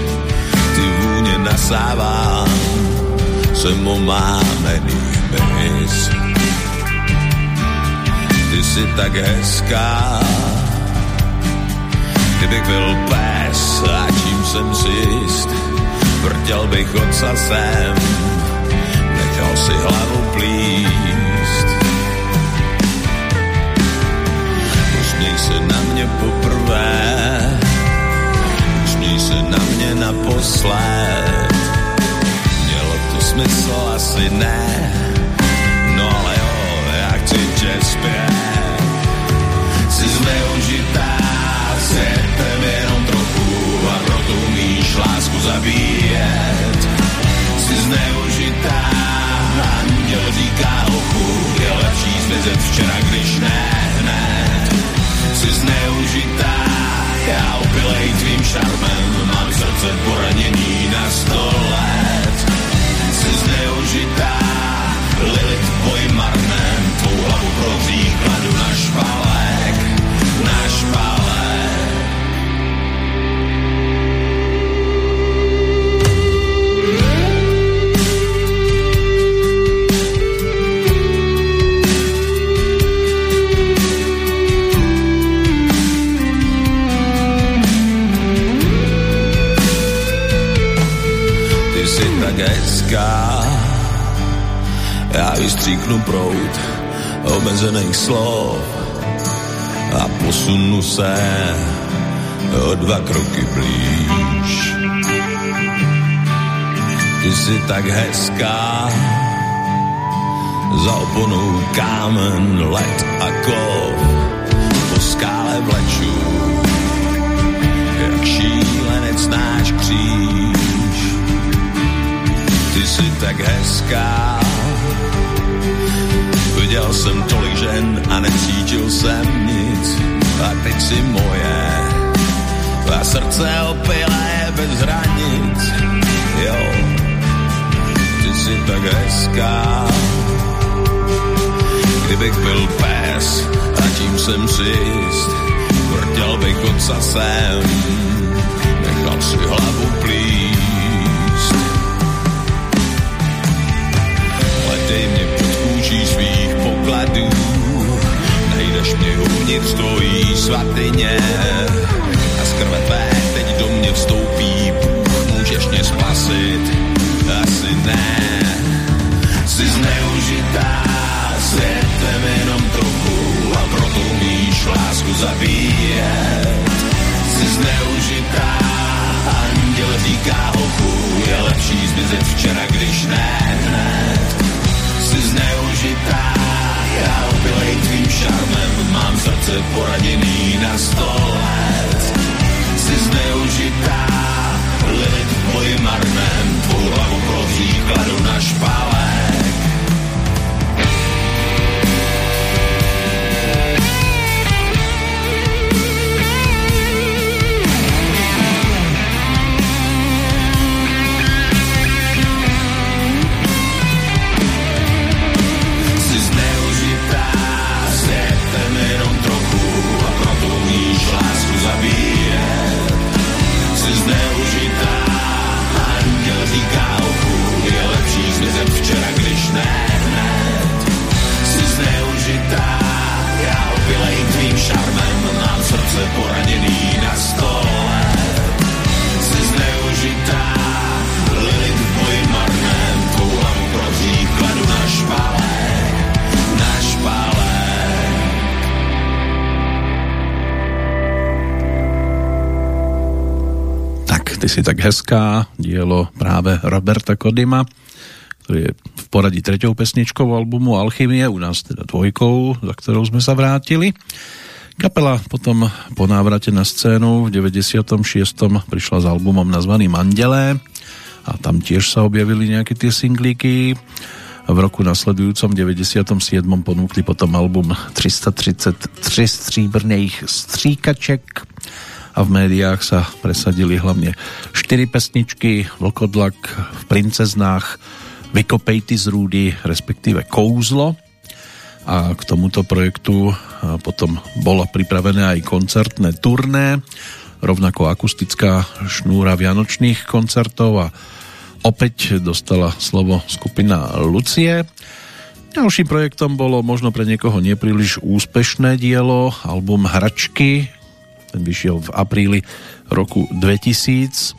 ty vůně nasávám, jsem omámený hmyz. Ty jsi tak hezká, kdybych byl pes a čím jsem si jist, vrtěl bych ocasem, nechal si hlavu plíst Usměj se na mě poprvé, usměj se na mě naposled. Mělo to smysl, asi ne, no ale jo, já chci tě zpět. Jsi zneužitá, světem jenom trochu a proto umíš lásku zabíjet. Jsi zneužitá, anděl říká ochu, je lepší zmizet včera, když ne si zneužitá, já opilej tvým šarmem, mám srdce poranění na sto let. Si zneužitá, Lilith tvojím marnem, tvou hlavu prohří hezká. Já vystříknu prout omezených slov a posunu se o dva kroky blíž. Ty jsi tak hezká, za oponou kámen, let a kov, po skále vleču, jak šílenec náš kříž jsi tak hezká. Viděl jsem tolik žen a necítil jsem nic a teď si moje. A srdce opilé bez hranic, jo. Ty jsi tak hezká. Kdybych byl pes a tím jsem si jist, vrtěl bych ocasem, nechal si hlavu Najdeš mě uvnitř tvojí svatyně a z krve tvé teď do mě vstoupí Bůh, můžeš mě spasit, asi ne. Jsi zneužitá světem jenom trochu a proto umíš lásku zabíjet. Jsi zneužitá, anděl říká hochu, je lepší zmizet včera, když ne hned si zneužitá. Ja opilej tvým šarmem Mám srdce poradený na stole Si zneužitá Lid v boji marném Tvou hlavu proží kladu na špalec ruce poranený na stole. Si zneužitá, Lilith v boji marném, koulem proti kladu na špále, na špále. Tak, ty si tak hezká, dielo práve Roberta Kodima ktorý je v poradí treťou pesničkou albumu Alchymie, u nás teda dvojkou, za ktorou sme sa vrátili. Kapela potom po návrate na scénu v 96. prišla s albumom nazvaným Mandelé a tam tiež sa objavili nejaké tie singlíky. V roku nasledujúcom 97. ponúkli potom album 333 stříbrných stříkaček a v médiách sa presadili hlavne 4 pesničky Vlkodlak v Princeznách Vykopejty z rúdy, respektíve Kouzlo a k tomuto projektu potom bolo pripravené aj koncertné turné rovnako akustická šnúra vianočných koncertov a opäť dostala slovo skupina Lucie. Ďalším projektom bolo možno pre niekoho nepríliš úspešné dielo, album Hračky, ten vyšiel v apríli roku 2000.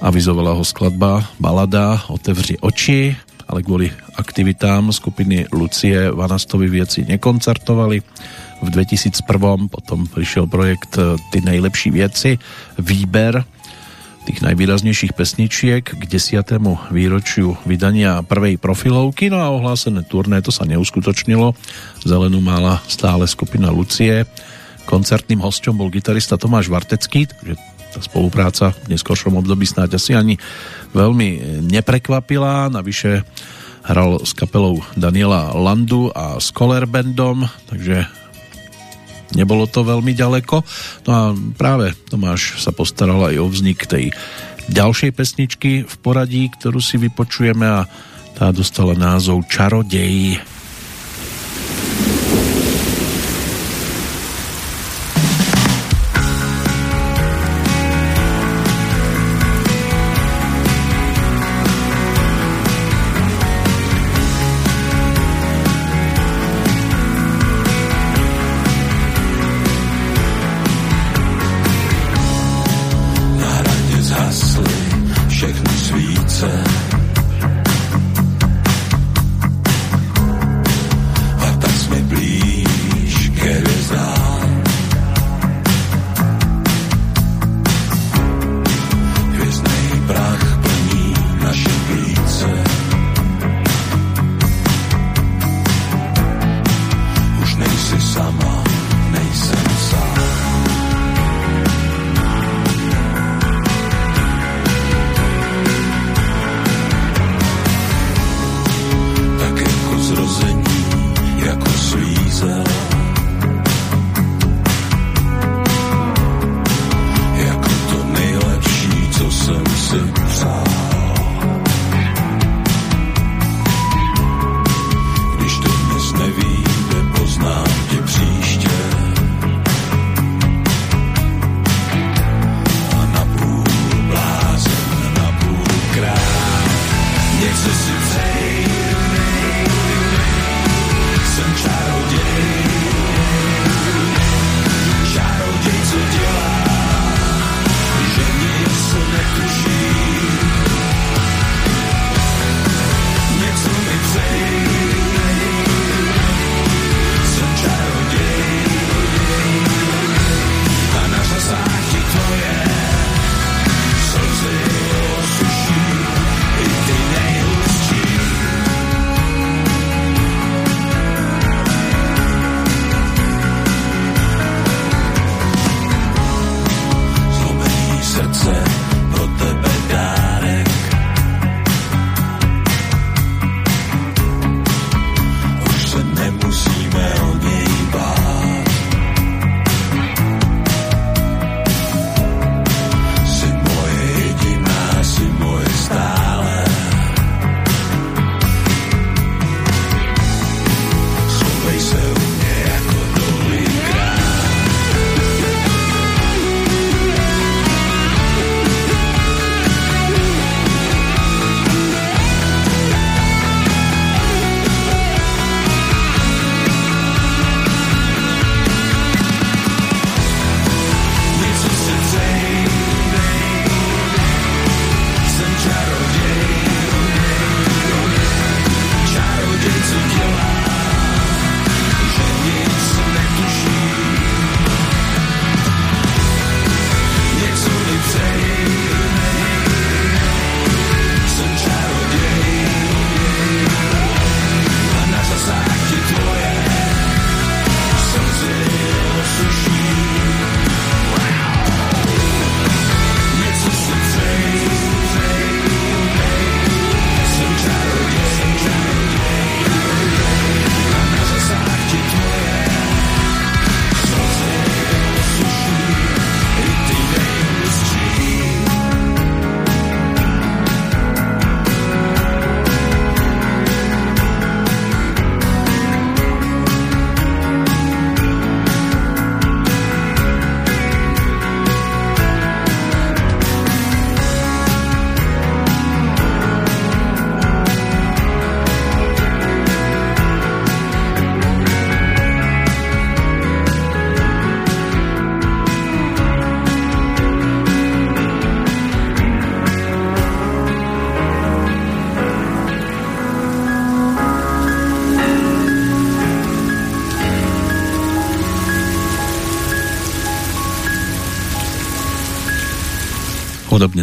Avizovala ho skladba balada Otevři oči, ale kvôli aktivitám skupiny Lucie Vanastovi vieci nekoncertovali. V 2001 potom prišiel projekt Ty nejlepší vieci, výber tých najvýraznejších pesničiek k 10. výročiu vydania prvej profilovky, no a ohlásené turné to sa neuskutočnilo. Zelenú mala stále skupina Lucie Koncertným hosťom bol gitarista Tomáš Vartecký, takže spolupráca v neskôršom období snáď asi ani veľmi neprekvapila. Navyše hral s kapelou Daniela Landu a s Koller Bandom, takže nebolo to veľmi ďaleko. No a práve Tomáš sa postaral aj o vznik tej ďalšej pesničky v poradí, ktorú si vypočujeme a tá dostala názov Čarodej.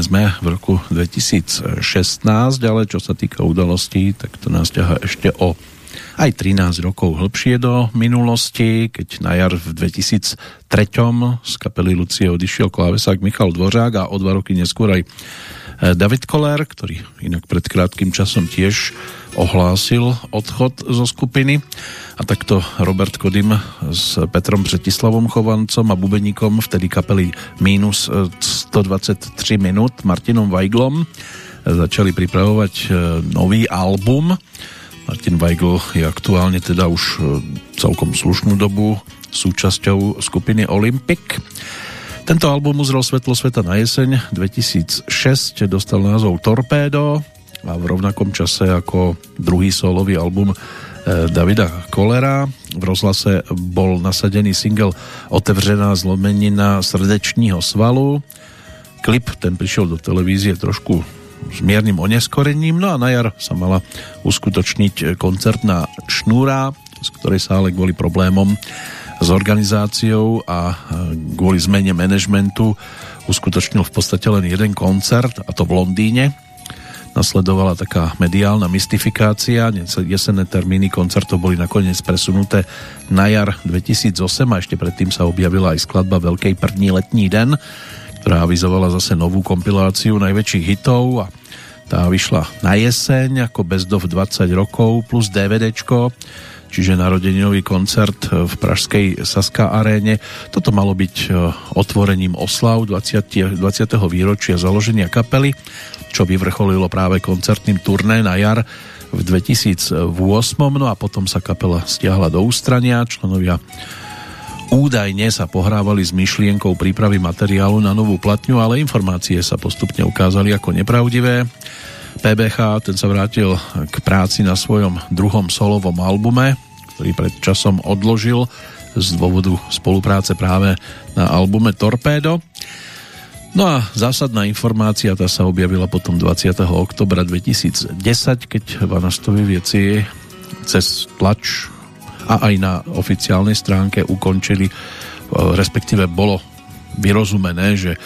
Podobne sme v roku 2016, ale čo sa týka udalostí, tak to nás ťaha ešte o aj 13 rokov hĺbšie do minulosti, keď na jar v 2003 z kapely Lucie odišiel klávesák Michal Dvořák a o dva roky neskôr aj e, David Koller, ktorý inak pred krátkým časom tiež ohlásil odchod zo skupiny. A takto Robert Kodym s Petrom Přetislavom Chovancom a bubeníkom vtedy kapely Minus 123 minút Martinom Weiglom začali pripravovať e, nový album. Martin Weigl je aktuálne teda už celkom slušnú dobu súčasťou skupiny Olympic. Tento album uzrel svetlo sveta na jeseň 2006, dostal názov Torpedo a v rovnakom čase ako druhý solový album eh, Davida Kolera. V rozhlase bol nasadený single Otevřená zlomenina srdečního svalu. Klip ten prišiel do televízie trošku s miernym oneskorením, no a na jar sa mala uskutočniť koncertná šnúra, z ktorej sa ale kvôli problémom s organizáciou a kvôli zmene manažmentu uskutočnil v podstate len jeden koncert, a to v Londýne, nasledovala taká mediálna mystifikácia. Jesenné termíny koncertov boli nakoniec presunuté na jar 2008 a ešte predtým sa objavila aj skladba Veľkej první letní den, ktorá avizovala zase novú kompiláciu najväčších hitov a tá vyšla na jeseň ako Best of 20 rokov plus DVDčko čiže narodeninový koncert v pražskej Saska aréne. Toto malo byť e, otvorením oslav 20. 20. výročia založenia kapely čo vyvrcholilo práve koncertným turné na jar v 2008. No a potom sa kapela stiahla do ústrania. Členovia údajne sa pohrávali s myšlienkou prípravy materiálu na novú platňu, ale informácie sa postupne ukázali ako nepravdivé. PBH ten sa vrátil k práci na svojom druhom solovom albume, ktorý pred časom odložil z dôvodu spolupráce práve na albume Torpedo. No a zásadná informácia, tá sa objavila potom 20. oktobra 2010, keď Vanastovi vieci cez tlač a aj na oficiálnej stránke ukončili, e, respektíve bolo vyrozumené, že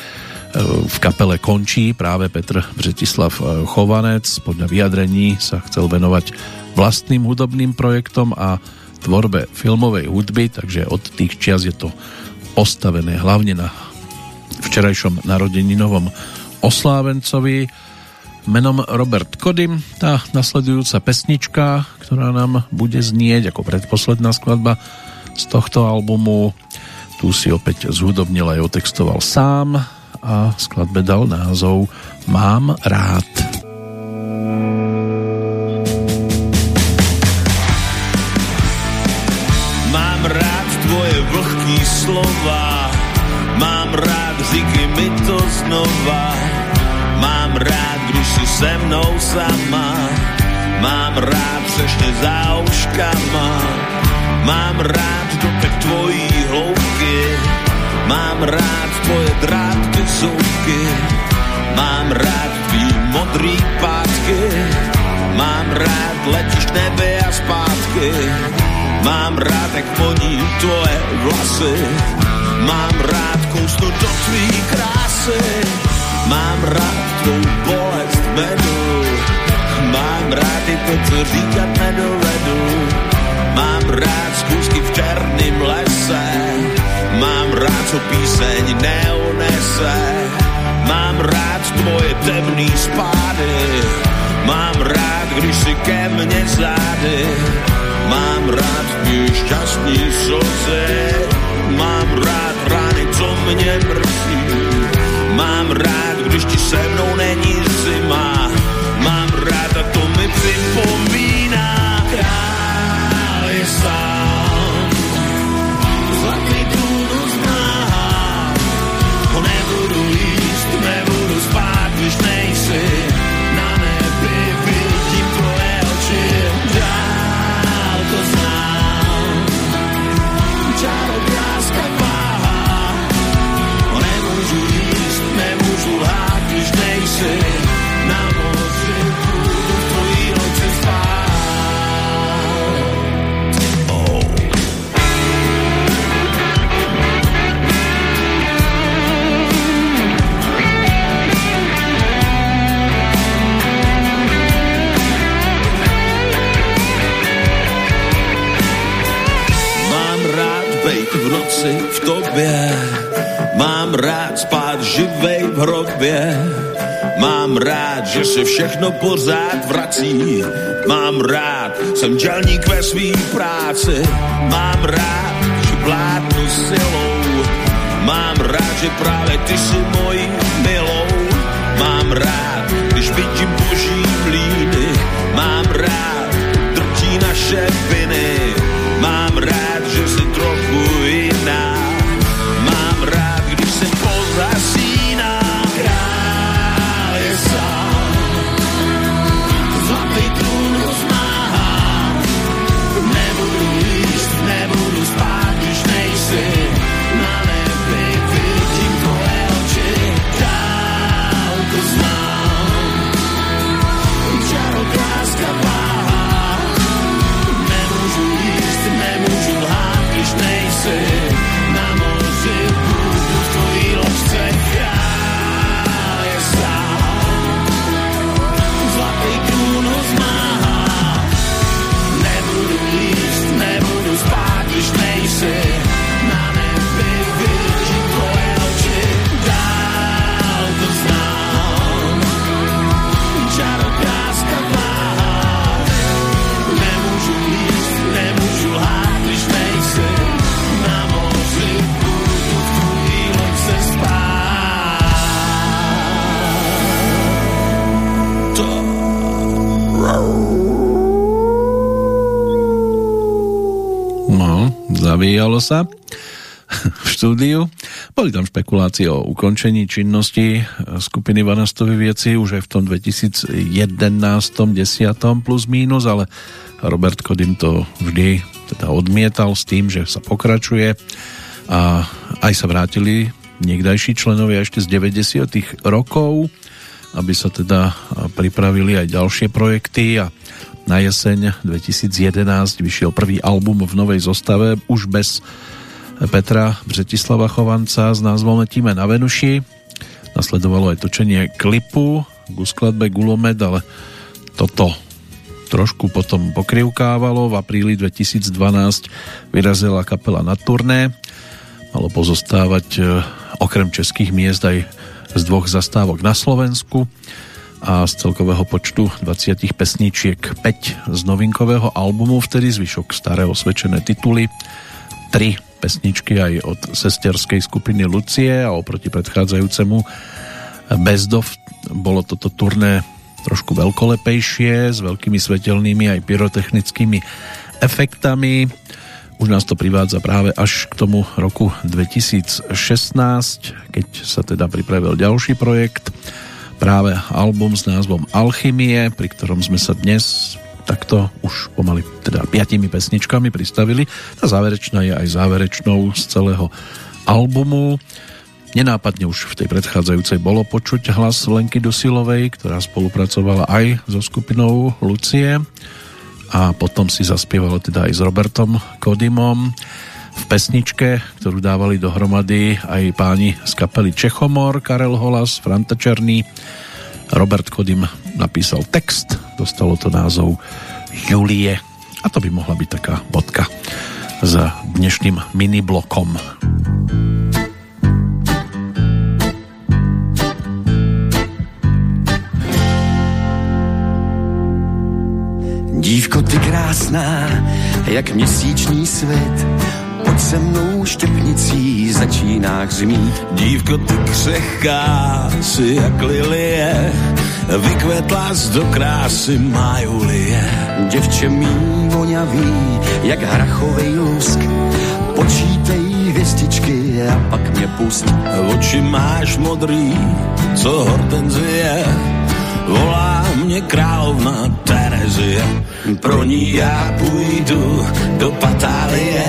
v kapele končí práve Petr Břetislav e, Chovanec. Podľa vyjadrení sa chcel venovať vlastným hudobným projektom a tvorbe filmovej hudby, takže od tých čias je to postavené hlavne na včerajšom narodeninovom oslávencovi menom Robert Kodym. Tá nasledujúca pesnička, ktorá nám bude znieť ako predposledná skladba z tohto albumu, tu si opäť zhudobnil aj otextoval sám a skladbe dal názov Mám rád. Mám rád tvoje vlhký slova Mám rád, říkej mi to znova. Mám rád, když se mnou sama. Mám rád přešně záuškama. Mám rád dotek tvojí hloubky. Mám rád tvoje drátky zubky. Mám rád tvý modrý pátky. Mám rád letíš nebe a zpátky. Mám rád, jak voní tvoje vlasy. Mám rád kousnout do tvý krásy, mám rád tvou bolest medu, mám rád i to, co říkat nedovedu, mám rád zkusky v černém lese, mám rád, co píseň neunese, mám rád tvoje temný spády, mám rád, když si ke mne zády, mám rád tvý šťastný slzy, Mám rád rány, co mě mrzí. Mám rád, když ti se mnou není zima. Mám rád a to mi připomíná. Práci v tobě. Mám rád spát živej v hrobě. Mám rád, že se všechno pořád vrací. Mám rád, jsem dělník ve svý práci. Mám rád, že vládnu silou. Mám rád, že právě ty jsi mojí milou. Mám rád, když vidím boží mlíny. Mám rád, drtí naše viny. Mám rád, že jsi trochu jiná. Zavíjalo sa v štúdiu. Boli tam špekulácie o ukončení činnosti skupiny Vanastovi vieci už aj v tom 2011 10 plus mínus, ale Robert Kodym to vždy teda odmietal s tým, že sa pokračuje a aj sa vrátili niekdajší členovia ešte z 90 rokov, aby sa teda pripravili aj ďalšie projekty a na jeseň 2011 vyšiel prvý album v novej zostave už bez Petra Břetislava Chovanca s názvom Letíme na Venuši. Nasledovalo aj točenie klipu k skladbe Gulomed, ale toto trošku potom pokrivkávalo. V apríli 2012 vyrazila kapela na turné. Malo pozostávať e, okrem českých miest aj z dvoch zastávok na Slovensku a z celkového počtu 20 pesničiek. 5 z novinkového albumu, vtedy zvyšok staré osvedčené tituly, 3 pesničky aj od sesterskej skupiny Lucie a oproti predchádzajúcemu Bezdov. Bolo toto turné trošku veľkolepejšie s veľkými svetelnými aj pyrotechnickými efektami. Už nás to privádza práve až k tomu roku 2016, keď sa teda pripravil ďalší projekt práve album s názvom Alchymie, pri ktorom sme sa dnes takto už pomaly teda piatimi pesničkami pristavili. Tá záverečná je aj záverečnou z celého albumu. Nenápadne už v tej predchádzajúcej bolo počuť hlas Lenky Dusilovej, ktorá spolupracovala aj so skupinou Lucie a potom si zaspievala teda aj s Robertom Kodymom v pesničke, ktorú dávali dohromady aj páni z kapely Čechomor, Karel Holas, Franta Černý, Robert Kodym napísal text, dostalo to názov Julie. A to by mohla byť taká bodka za dnešným miniblokom. Dívko, ty krásná, jak měsíční svět, Pojď se mnou štěpnicí začíná hřmít. Dívko, ty křehká, si jak lilie, vykvetla z do krásy má Julie. Děvče mý voňavý, jak hrachovej lusk, počítej hvězdičky a pak mě pust. Oči máš modrý, co hortenzie, volá mě královna Terezie. Pro ní já půjdu do Patálie,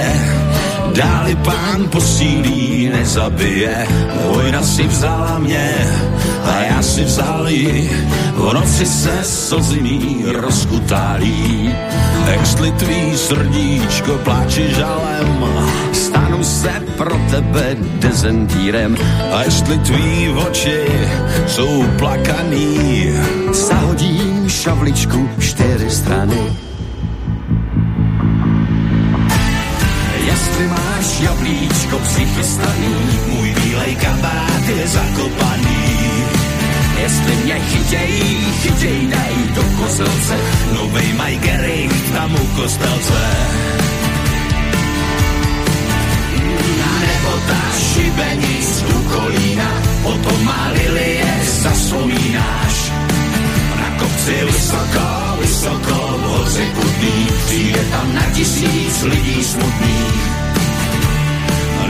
dáli pán posílí, nezabije. Vojna si vzala mě a já si vzal jí, v noci se slzy mý rozkutálí. Jestli tvý srdíčko pláče žalem, Stanu se pro tebe dezentírem, a jestli tvý oči jsou plakaný, zahodím šavličku čtyři strany. Máš jablíčko přichystaný, můj bílej kabát je zakopaný. Jestli mě chytěj, chytěj, daj do kozelce. Novej Majgery tam u kostelce. A nebo ta šibenic u kolína, potom má lilie zaspomínáš. Na kopci vysoko, vysoko v hoře kutný, přijde tam na tisíc lidí smutných.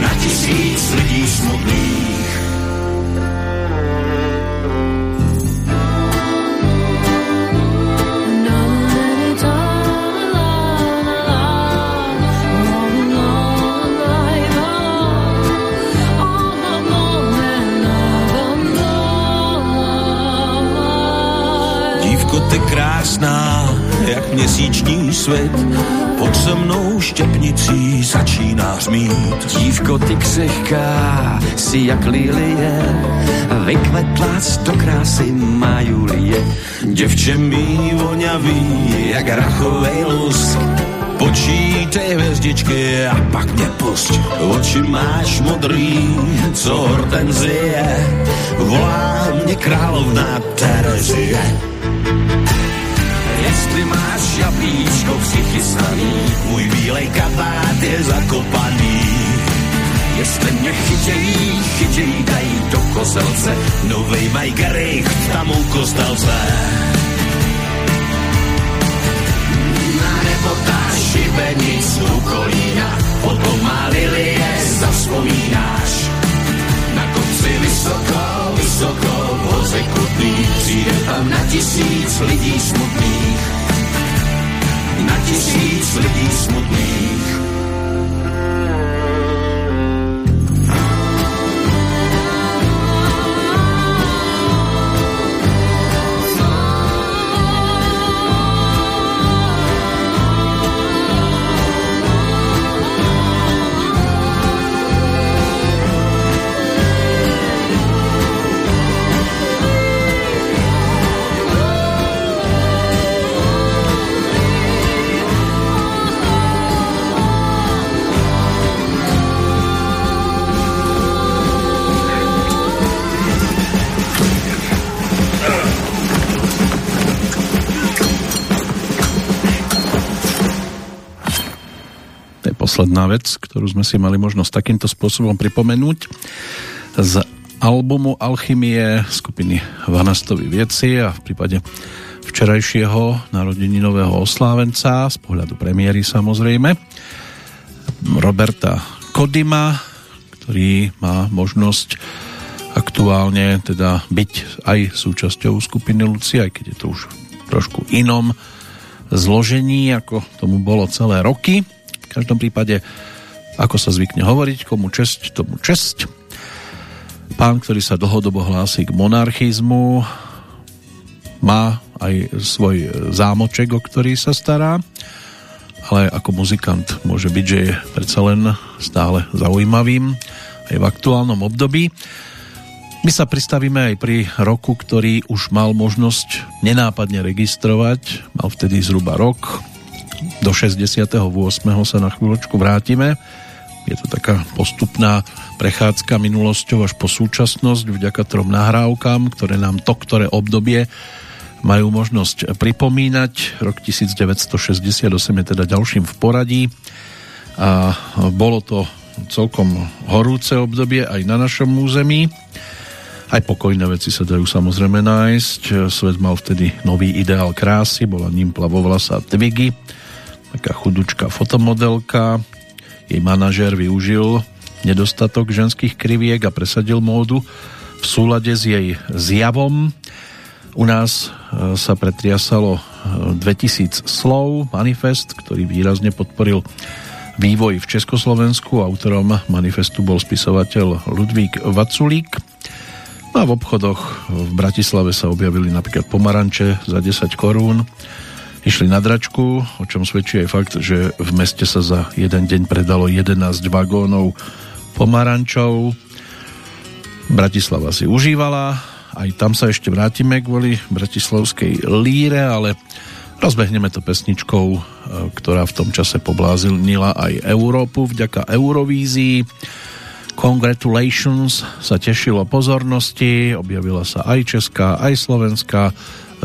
Na tisíc lidí smutných. Krásná, jak měsíční svět, pod se mnou štěpnicí začíná řmít. Dívko, ty křehká, si jak lilie, vykvetlá do krásy má Julie. Děvče mý voňavý, jak rachovej lusk, Počítej hvězdičky a pak mě pusť. Oči máš modrý, co hortenzie, volá mě královna Terezie. Máš jablíčko přichystaný, Můj bílej kabát je zakopaný. jestli mě chytějí, chytějí, daj do kozelce. Novej Majgericht tam u kostelce. Nebo ta šibenic u kolína, potom má lilie. Na kopci vysoko, vysoko v hoře kutný, přijde tam na tisíc lidí smutných. Na tisíc lidí smutných. Posledná vec, ktorú sme si mali možnosť takýmto spôsobom pripomenúť z albumu Alchymie skupiny Vanastovi Vieci a v prípade včerajšieho narodeninového oslávenca z pohľadu premiéry samozrejme Roberta Kodima, ktorý má možnosť aktuálne teda byť aj súčasťou skupiny Lucia, aj keď je to už trošku inom zložení, ako tomu bolo celé roky. V každom prípade, ako sa zvykne hovoriť, komu česť, tomu česť. Pán, ktorý sa dlhodobo hlási k monarchizmu, má aj svoj zámoček, o ktorý sa stará, ale ako muzikant môže byť, že je predsa len stále zaujímavým aj v aktuálnom období. My sa pristavíme aj pri roku, ktorý už mal možnosť nenápadne registrovať. Mal vtedy zhruba rok. Do 68. sa na chvíľočku vrátime. Je to taká postupná prechádzka minulosťou až po súčasnosť vďaka trom nahrávkam, ktoré nám to, ktoré obdobie majú možnosť pripomínať. Rok 1968 je teda ďalším v poradí a bolo to celkom horúce obdobie aj na našom území. Aj pokojné veci sa dajú samozrejme nájsť. Svet mal vtedy nový ideál krásy, bola ním plavovlasá Twiggy, taká chudučká fotomodelka. Jej manažér využil nedostatok ženských kriviek a presadil módu v súlade s jej zjavom. U nás e, sa pretriasalo 2000 slov, manifest, ktorý výrazne podporil vývoj v Československu. Autorom manifestu bol spisovateľ Ludvík Vaculík. No a v obchodoch v Bratislave sa objavili napríklad pomaranče za 10 korún. Išli na dračku, o čom svedčí aj fakt, že v meste sa za jeden deň predalo 11 vagónov pomarančov. Bratislava si užívala, aj tam sa ešte vrátime kvôli bratislavskej líre, ale rozbehneme to pesničkou, e, ktorá v tom čase pobláznila aj Európu vďaka Eurovízii Congratulations sa tešilo pozornosti, objavila sa aj česká, aj slovenská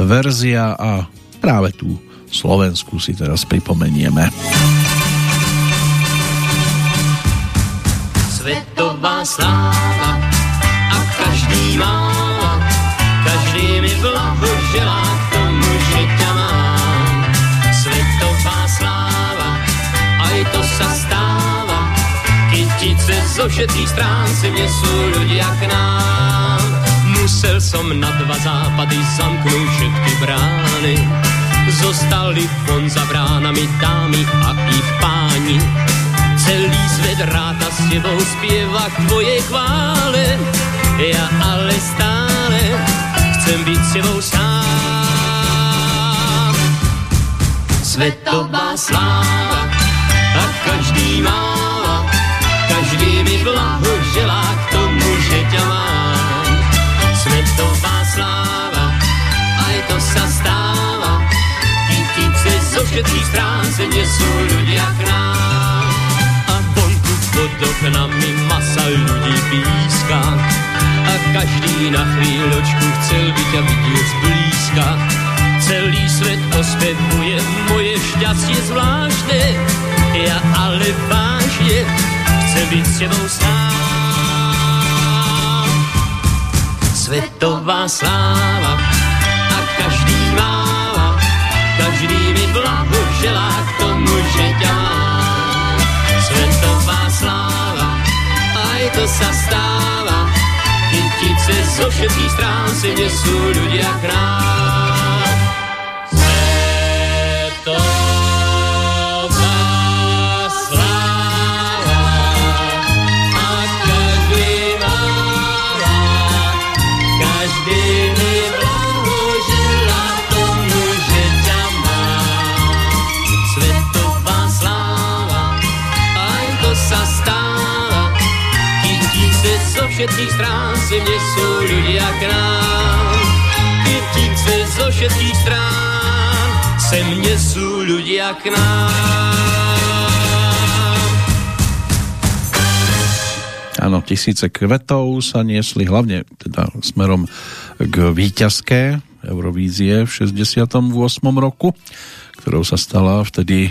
verzia a práve tú Slovensku si teraz pripomenieme. Svetová sláva a každý má, každý mi blahoželá k tomu, že ťa mám. Svetová sláva, aj to sa stáva, kytice zo všetkých strán si nesú ľudia k nám. Musel som na dva západy zamknúť všetky brány, Zostali von za bránami dámy a ich páni. Celý svet ráta s tebou spieva k tvojej chvále. Ja ale stále chcem byť s tebou sám. Svetová sláva a každý máva, každý mi blahoželá k tomu, že ťa mám. Svetová všetkých strán se nesú ľudia k nám. A vonku pod oknami masa ľudí píska. A každý na chvíľočku chcel byť a vidieť zblízka. Celý svet ospevuje moje šťastie zvláštne. Ja ale vážne chcem byť s tebou sám. Svetová sláva k tomu, že ťa mám. Svetová sláva, aj to sa stáva, kytice zo všetkých strán si nesú ľudia k. všetkých strán si nesú ľudia k nám. Kytice zo všetkých strán sem nesú ľudia k nám. Áno, tisíce kvetov sa niesli hlavne teda smerom k víťazke Eurovízie v 68. roku, ktorou sa stala vtedy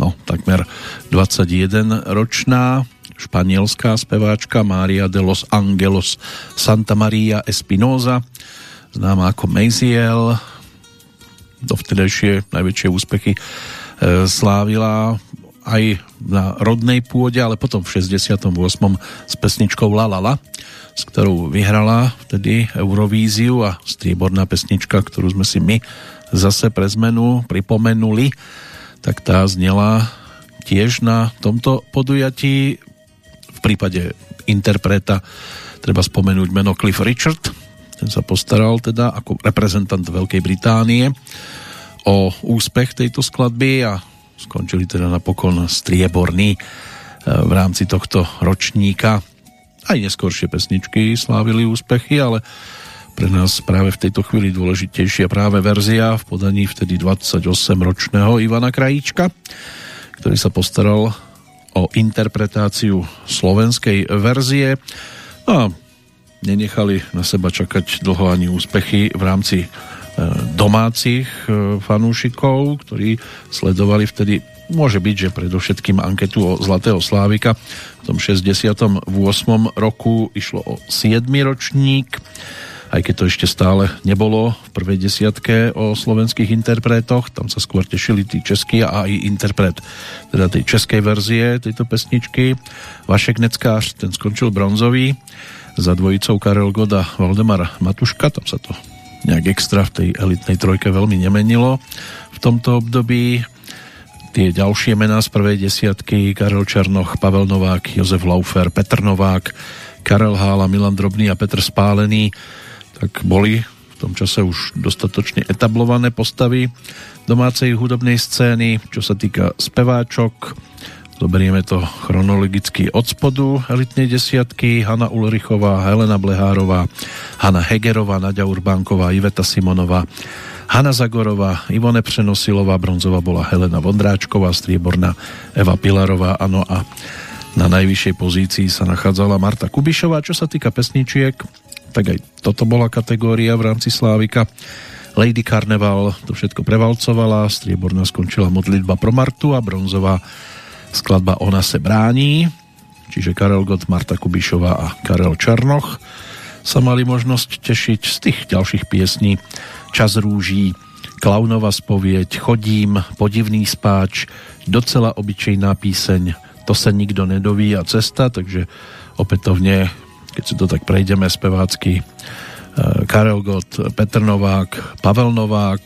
no, takmer 21 ročná španielská speváčka Mária de los Angelos Santa Maria Espinosa, známa ako Maziel, dovtedajšie najväčšie úspechy e, slávila aj na rodnej pôde, ale potom v 68. s pesničkou La La La, s ktorou vyhrala vtedy Eurovíziu a strieborná pesnička, ktorú sme si my zase pre zmenu pripomenuli, tak tá znela tiež na tomto podujatí. V prípade interpreta treba spomenúť meno Cliff Richard, ten sa postaral teda ako reprezentant Veľkej Británie o úspech tejto skladby a skončili teda napokon strieborní e, v rámci tohto ročníka. Aj neskôršie pesničky slávili úspechy, ale pre nás práve v tejto chvíli dôležitejšia práve verzia v podaní vtedy 28-ročného Ivana Krajíčka, ktorý sa postaral o interpretáciu slovenskej verzie. No a nenechali na seba čakať dlho ani úspechy v rámci domácich e, fanúšikov, ktorí sledovali vtedy môže byť, že predovšetkým anketu o Zlatého Slávika v tom 68. roku išlo o 7 ročník aj keď to ešte stále nebolo v prvej desiatke o slovenských interpretoch, tam sa skôr tešili tí českí a aj interpret teda tej českej verzie tejto pesničky. Vašek Neckář, ten skončil bronzový, za dvojicou Karel Goda, Valdemar Matuška, tam sa to nejak extra v tej elitnej trojke veľmi nemenilo v tomto období. Tie ďalšie mená z prvej desiatky Karel Černoch, Pavel Novák, Jozef Laufer, Petr Novák, Karel Hála, Milan Drobný a Petr Spálený tak boli v tom čase už dostatočne etablované postavy domácej hudobnej scény, čo sa týka speváčok. Zoberieme to chronologicky od spodu elitnej desiatky. Hanna Ulrichová, Helena Blehárová, Hanna Hegerová, Nadia Urbánková, Iveta Simonová, Hanna Zagorová, Ivone Přenosilová, bronzová bola Helena Vondráčková, strieborná Eva Pilarová, ano a Na najvyššej pozícii sa nachádzala Marta Kubišová. Čo sa týka pesničiek, tak aj toto bola kategória v rámci Slávika. Lady Carnival to všetko prevalcovala, strieborná skončila modlitba pro Martu a bronzová skladba Ona se brání, čiže Karel Gott, Marta Kubišová a Karel Černoch sa mali možnosť tešiť z tých ďalších piesní Čas rúží, Klaunova spovieď, Chodím, Podivný spáč, Docela obyčejná píseň, To se nikdo nedoví a Cesta, takže opätovne, keď si to tak prejdeme spevácky, e, Karel Gott, Petr Novák, Pavel Novák,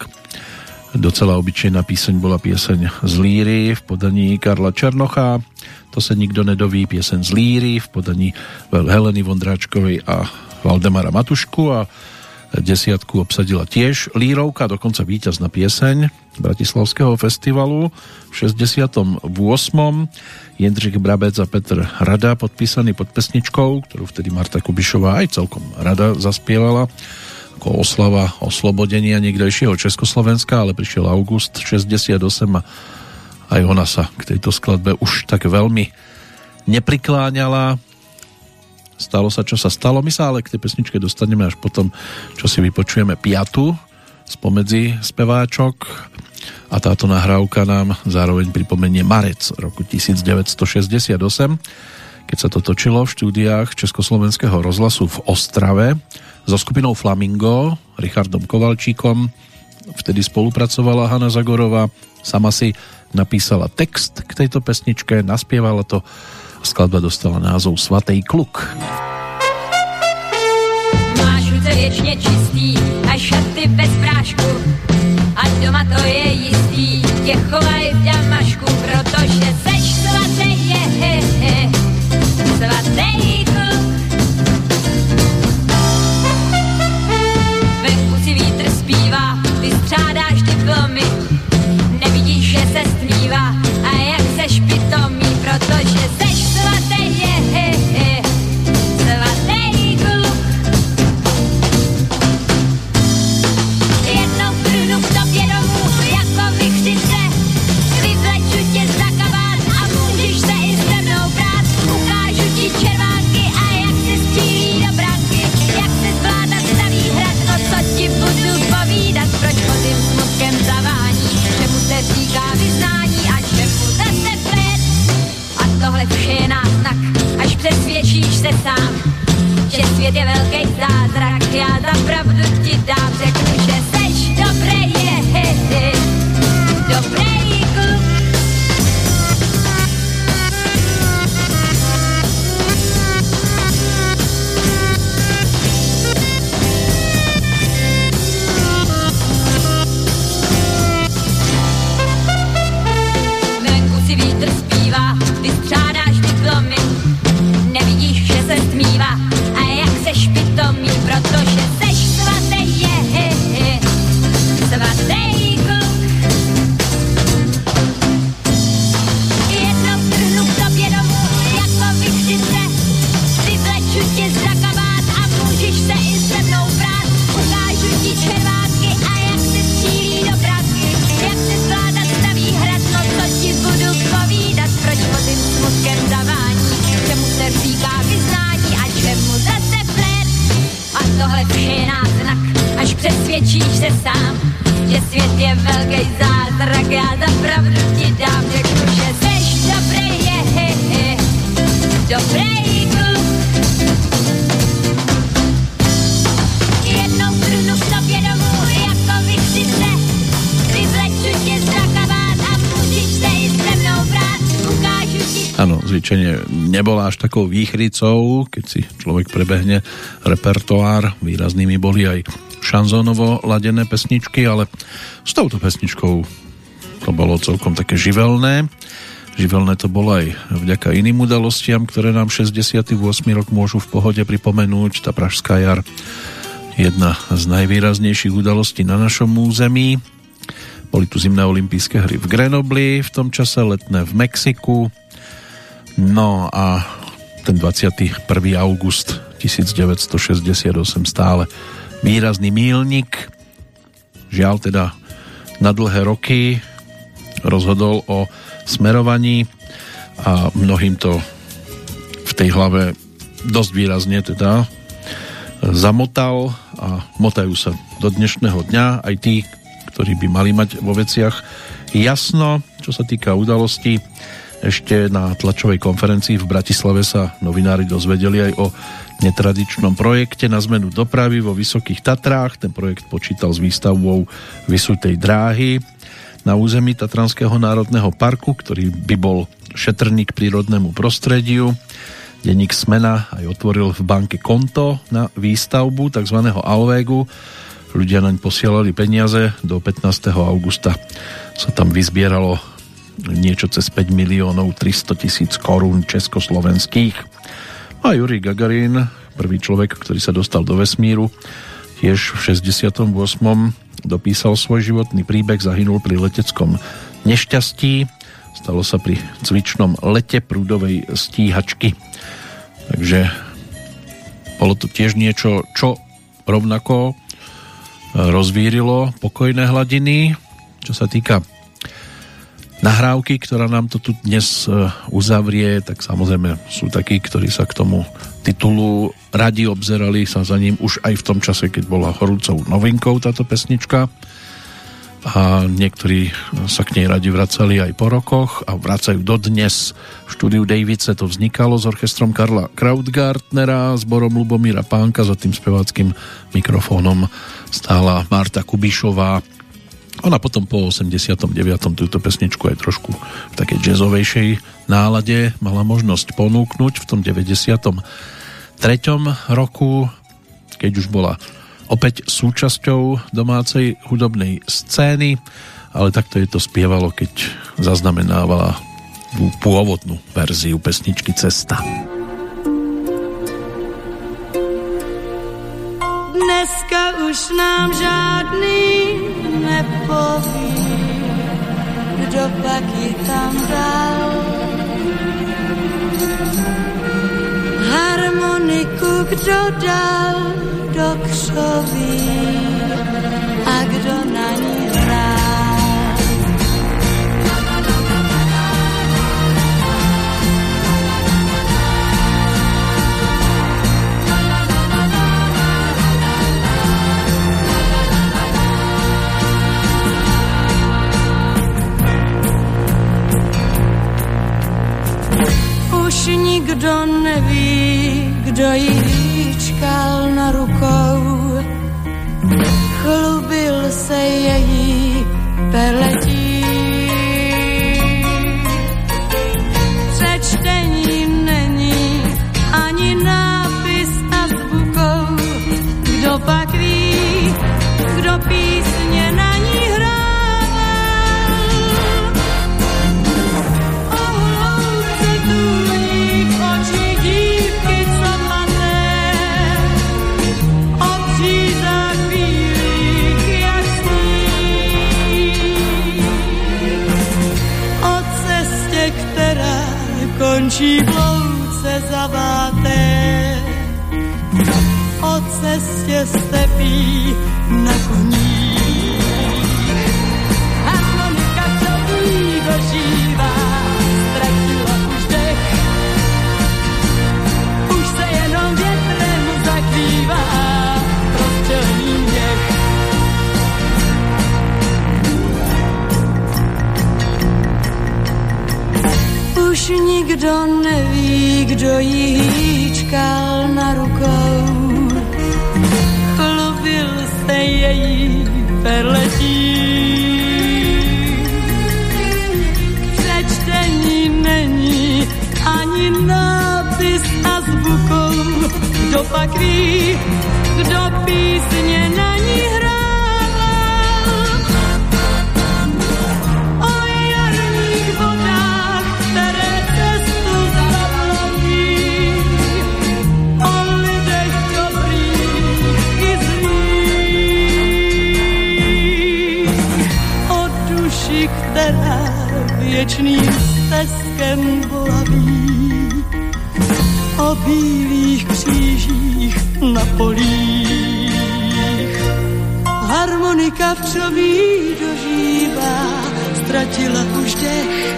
docela obyčejná píseň bola pieseň z Líry v podaní Karla Černocha, to sa nikdo nedoví, pieseň z Líry v podaní Heleny Vondráčkovej a Valdemara Matušku. A desiatku obsadila tiež Lírovka, dokonca víťazná pieseň Bratislavského festivalu v 68. Jendřich Brabec a Petr Rada podpísaný pod pesničkou, ktorú vtedy Marta Kubišová aj celkom rada zaspievala ako oslava oslobodenia niekdejšieho Československa, ale prišiel august 68 a aj ona sa k tejto skladbe už tak veľmi neprikláňala stalo sa, čo sa stalo. My sa ale k tej pesničke dostaneme až potom, čo si vypočujeme piatu spomedzi speváčok a táto nahrávka nám zároveň pripomenie Marec roku 1968, keď sa to točilo v štúdiách Československého rozhlasu v Ostrave so skupinou Flamingo, Richardom Kovalčíkom. Vtedy spolupracovala Hanna Zagorová, sama si napísala text k tejto pesničke, naspievala to Skladba dostala názov Svatý kluk. Máš ruce věčně čistý a šaty bez prášku a doma to je jistý, tě chovaj v damašku, protože seš svatý, je, he, he, svatý kluk. Sám, že svět je velký zázrak. Já za pravdu ti dám, řeknu, že seš dobrý, je, he, he, dobrý kluk. Tohle je náznak, až přesvědčíš se sám, že svět je velký zázrak, já za pravdu ti dám, řeknu, že seš dobrý, je, he, he, dobrý zvyčajne nebola až takou výchricou, keď si človek prebehne repertoár, výraznými boli aj šanzónovo ladené pesničky, ale s touto pesničkou to bolo celkom také živelné. Živelné to bolo aj vďaka iným udalostiam, ktoré nám 68. rok môžu v pohode pripomenúť. Tá Pražská jar, jedna z najvýraznejších udalostí na našom území. Boli tu zimné olympijské hry v Grenobli, v tom čase letné v Mexiku. No a ten 21. august 1968 stále výrazný mílnik. Žiaľ teda na dlhé roky rozhodol o smerovaní a mnohým to tej hlave dosť výrazne teda zamotal a motajú sa do dnešného dňa aj tí, ktorí by mali mať vo veciach jasno, čo sa týka udalostí. Ešte na tlačovej konferencii v Bratislave sa novinári dozvedeli aj o netradičnom projekte na zmenu dopravy vo Vysokých Tatrách. Ten projekt počítal s výstavbou vysutej dráhy na území Tatranského národného parku, ktorý by bol šetrný k prírodnému prostrediu. Denník Smena aj otvoril v banke konto na výstavbu tzv. Alvégu. Ľudia naň posielali peniaze. Do 15. augusta sa tam vyzbieralo niečo cez 5 miliónov 300 tisíc korún československých. A Jurij Gagarin, prvý človek, ktorý sa dostal do vesmíru, tiež v 68. dopísal svoj životný príbeh, zahynul pri leteckom nešťastí. Stalo sa pri cvičnom lete prúdovej stíhačky. Takže bolo to tiež niečo, čo rovnako rozvírilo pokojné hladiny. Čo sa týka nahrávky, ktorá nám to tu dnes e, uzavrie, tak samozrejme sú takí, ktorí sa k tomu titulu radi obzerali sa za ním už aj v tom čase, keď bola horúcou novinkou táto pesnička a niektorí sa k nej radi vracali aj po rokoch a vracajú dodnes. V štúdiu Davice to vznikalo s orchestrom Karla Krautgartnera, zborom Lubomíra Pánka, za tým speváckým mikrofónom stála Marta Kubišová ona potom po 89. túto pesničku aj trošku v takej jazzovejšej nálade mala možnosť ponúknuť v tom 93. roku, keď už bola opäť súčasťou domácej hudobnej scény, ale takto je to spievalo, keď zaznamenávala pôvodnú verziu pesničky Cesta. Dneska už nám žádný nepoví, kdo pak ji tam dal. Harmoniku kdo dal do křoví a kdo na ní už nikdo neví, kdo ji hýčkal na rukou. Chlubil se její peletí končí v louce zaváté. O cestě stepí na koní. Nikdo neví, kdo jí hýčkal na rukou. Chlubil se její perletí. Přečtení není ani nápis a zvukou. Kdo pak ví, kdo písně věčným stezkem volaví o bílých křížích na polích. Harmonika v čoví dožívá, ztratila už dech,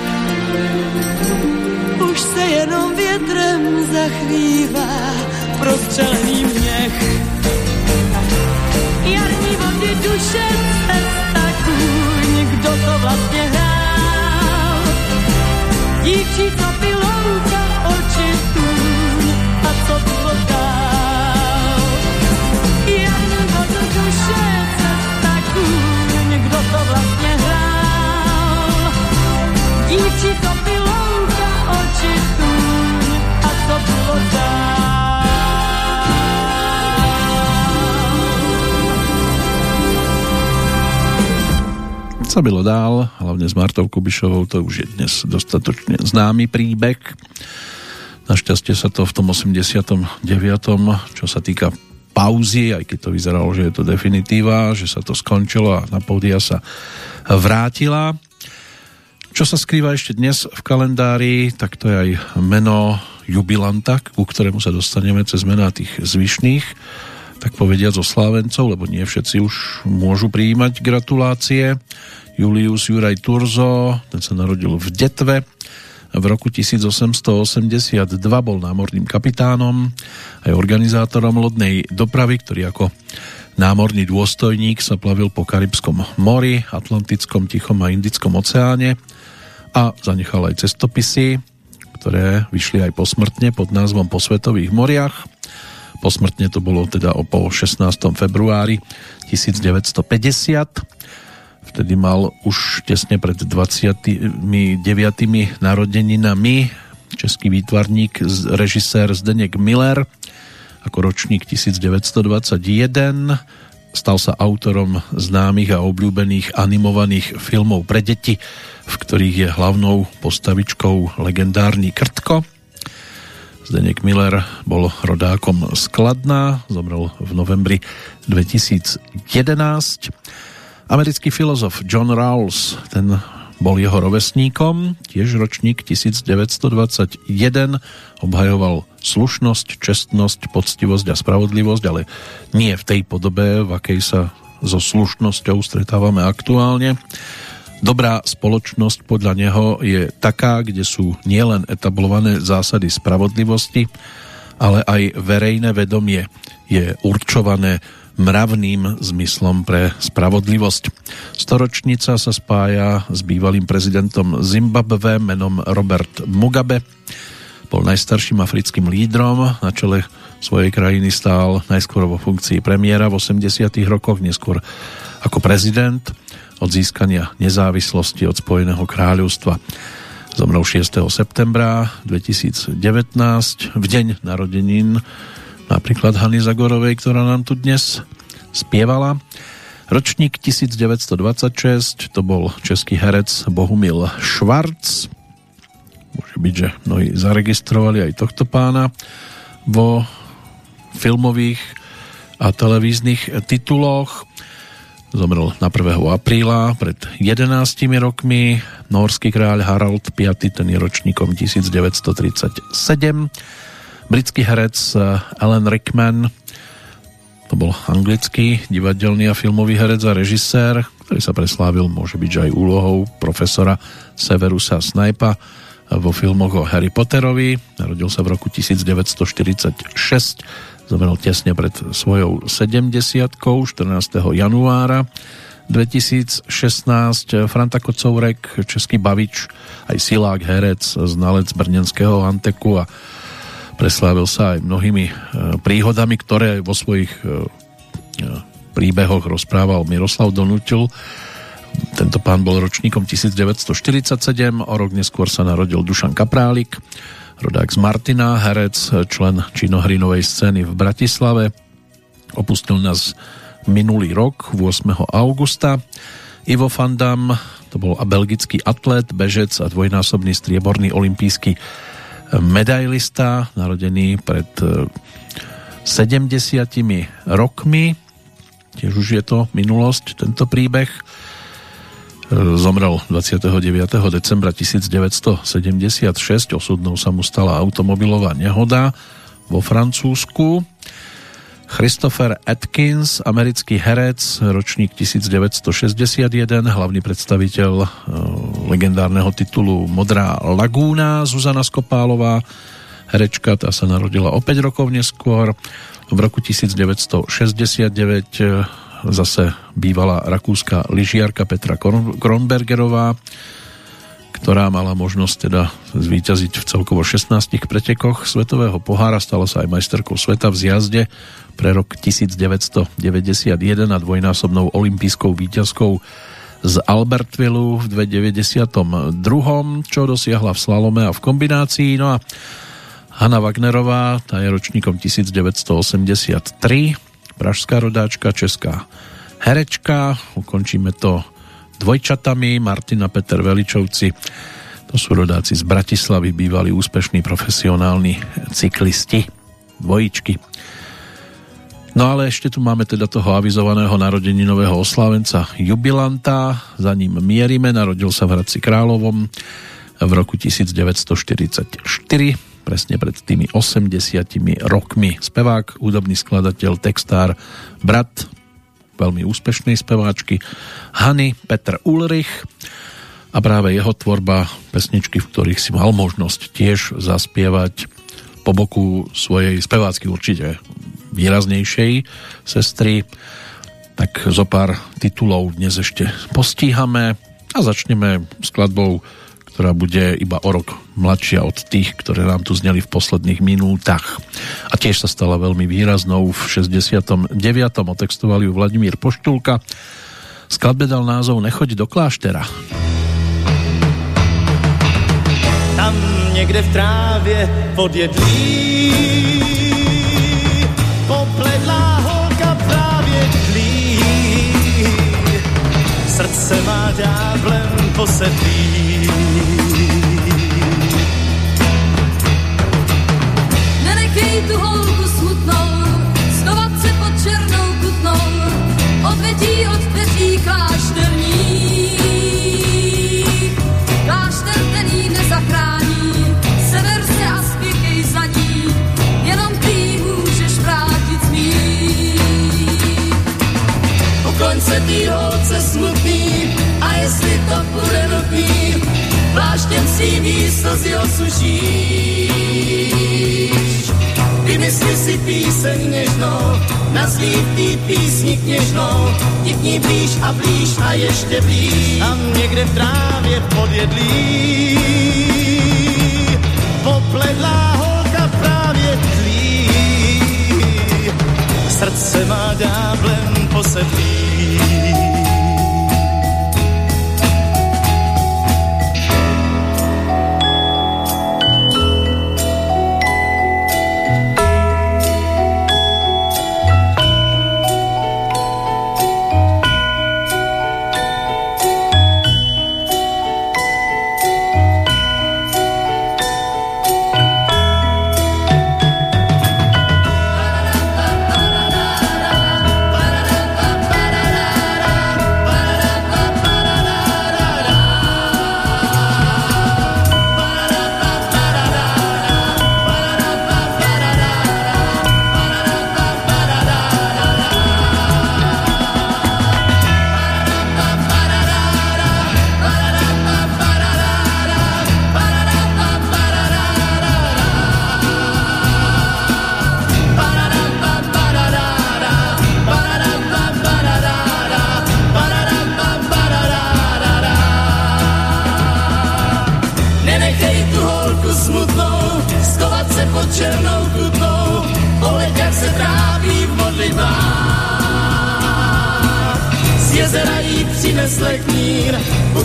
už se jenom větrem zachvívá prostřelený měch. Jarní vody duše cesta kůň, to vlastně hrál. Dívčí, co pilouka oči tůň a co bylo dál. Jarní vodu duše cesta kůň, kdo to vlastně hrál. Dívčí, co oči tůň a co dál. sa bylo dál, hlavne s Martou Kubišovou, to už je dnes dostatočne známy príbeh. Našťastie sa to v tom 89. čo sa týka pauzy, aj keď to vyzeralo, že je to definitíva, že sa to skončilo a na pódia sa vrátila. Čo sa skrýva ešte dnes v kalendári, tak to je aj meno jubilanta, ku ktorému sa dostaneme cez mená tých zvyšných, tak povediať zo Slávencov, lebo nie všetci už môžu prijímať gratulácie. Julius Juraj Turzo, ten sa narodil v Detve, v roku 1882 bol námorným kapitánom aj organizátorom lodnej dopravy, ktorý ako námorný dôstojník sa plavil po Karibskom mori, Atlantickom, Tichom a Indickom oceáne a zanechal aj cestopisy, ktoré vyšli aj posmrtne pod názvom Po svetových moriach. Posmrtne to bolo teda po 16. februári 1950 vtedy mal už tesne pred 29. narodeninami český výtvarník, režisér Zdeněk Miller ako ročník 1921 stal sa autorom známych a obľúbených animovaných filmov pre deti, v ktorých je hlavnou postavičkou legendárny Krtko. Zdeněk Miller bol rodákom Skladná, zomrel v novembri 2011 Americký filozof John Rawls, ten bol jeho rovesníkom, tiež ročník 1921, obhajoval slušnosť, čestnosť, poctivosť a spravodlivosť, ale nie v tej podobe, v akej sa so slušnosťou stretávame aktuálne. Dobrá spoločnosť podľa neho je taká, kde sú nielen etablované zásady spravodlivosti, ale aj verejné vedomie je určované mravným zmyslom pre spravodlivosť. Storočnica sa spája s bývalým prezidentom Zimbabwe menom Robert Mugabe. Bol najstarším africkým lídrom, na čele svojej krajiny stál najskôr vo funkcii premiéra v 80. rokoch, neskôr ako prezident od získania nezávislosti od Spojeného kráľovstva. Zomrel 6. septembra 2019 v deň narodenín napríklad Hany Zagorovej, ktorá nám tu dnes spievala. Ročník 1926, to bol český herec Bohumil Švarc. Môže byť, že mnohí zaregistrovali aj tohto pána vo filmových a televíznych tituloch. Zomrel na 1. apríla pred 11 rokmi. Norský kráľ Harald V, ten je ročníkom 1937 Britský herec eh, Alan Rickman, to bol anglický divadelný a filmový herec a režisér, ktorý sa preslávil, môže byť aj úlohou profesora Severusa Snipa vo filmoch o Harry Potterovi. Narodil sa v roku 1946, zomrel tesne pred svojou 70 14. januára 2016 Franta Kocourek, český bavič, aj silák, herec, znalec brnenského anteku a Preslávil sa aj mnohými e, príhodami, ktoré vo svojich e, e, príbehoch rozprával Miroslav Donutil. Tento pán bol ročníkom 1947, o rok neskôr sa narodil Dušan Kaprálik, rodák z Martina, herec, člen činohrinovej scény v Bratislave. Opustil nás minulý rok, 8. augusta. Ivo Fandam, to bol belgický atlet, bežec a dvojnásobný strieborný olimpijský medailista, narodený pred 70 e, rokmi. Tiež už je to minulosť, tento príbeh. Zomrel 29. decembra 1976. Osudnou sa mu stala automobilová nehoda vo Francúzsku. Christopher Atkins, americký herec, ročník 1961, hlavný predstaviteľ e, legendárneho titulu Modrá lagúna, Zuzana Skopálová, herečka, tá sa narodila o 5 rokov neskôr. V roku 1969 e, zase bývala rakúska lyžiarka Petra Kronbergerová, ktorá mala možnosť teda zvíťaziť v celkovo 16 pretekoch svetového pohára, stala sa aj majsterkou sveta v zjazde pre rok 1991 a dvojnásobnou olympijskou výťazkou z Albertvillu v 92. čo dosiahla v slalome a v kombinácii. No a Hanna Wagnerová, tá je ročníkom 1983, pražská rodáčka, česká herečka. Ukončíme to dvojčatami Martina Peter Veličovci. To sú rodáci z Bratislavy, bývalí úspešní profesionálni cyklisti, dvojičky. No ale ešte tu máme teda toho avizovaného narodeninového oslávenca jubilanta, za ním mierime, narodil sa v Hradci Královom v roku 1944, presne pred tými 80 rokmi. Spevák, údobný skladateľ, textár, brat veľmi úspešnej speváčky Hany Petr Ulrich a práve jeho tvorba, pesničky, v ktorých si mal možnosť tiež zaspievať po boku svojej spevácky určite výraznejšej sestry. Tak zo pár titulov dnes ešte postíhame a začneme skladbou, ktorá bude iba o rok mladšia od tých, ktoré nám tu zneli v posledných minútach. A tiež sa stala veľmi výraznou v 69. otextovali ju Vladimír Poštulka. Skladbe dal názov Nechoď do kláštera. Tam někde v trávě podjedlí popledlá holka právě tlí. Srdce má ďáblem posedlý. Nenechej tu holku smutnou, schovat se pod černou kutnou, odvedí od dveří klášterní. Klášter jí nezachrání, sever se a spěkej za ní, jenom ty můžeš vrátit smích. Ukloň se tý holce smutný jestli to bude nutný, pláštěm svým slzy osušíš. Vymysli si píseň něžnou, nazví tý písni kněžnou, ti k ní blíž a blíž a ještě blíž. Tam někde v trávě podjedlí, popledlá holka právě tlí. Srdce má ďáblem posedlý.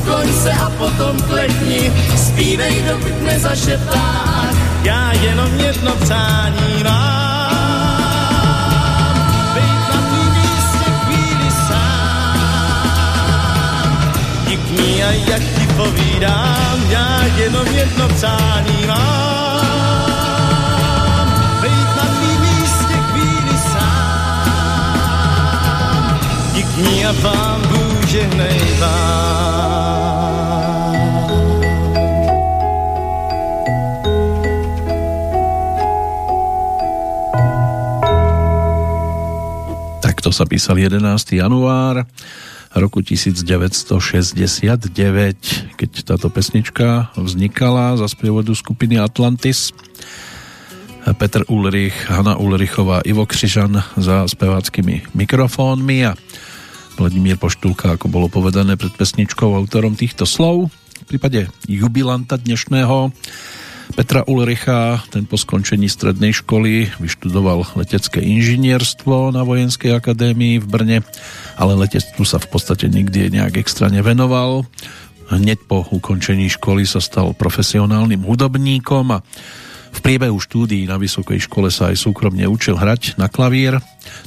Ukloň se a potom klekni, zpívej dokud nezašeptá. Já jenom jedno přání mám, být na tvým místě chvíli sám. Díkni a jak ti povídám, já jenom jedno přání mám. Díkni a Bůh žehnej vám. sa písal 11. január roku 1969, keď táto pesnička vznikala za sprievodu skupiny Atlantis. Petr Ulrich, Hanna Ulrichová, Ivo Křižan za speváckými mikrofónmi a Vladimír Poštulka, ako bolo povedané pred pesničkou, autorom týchto slov. V prípade jubilanta dnešného Petra Ulricha, ten po skončení strednej školy vyštudoval letecké inžinierstvo na Vojenskej akadémii v Brne, ale letectvu sa v podstate nikdy nejak extra nevenoval. Hneď po ukončení školy sa stal profesionálnym hudobníkom a v priebehu štúdií na vysokej škole sa aj súkromne učil hrať na klavír.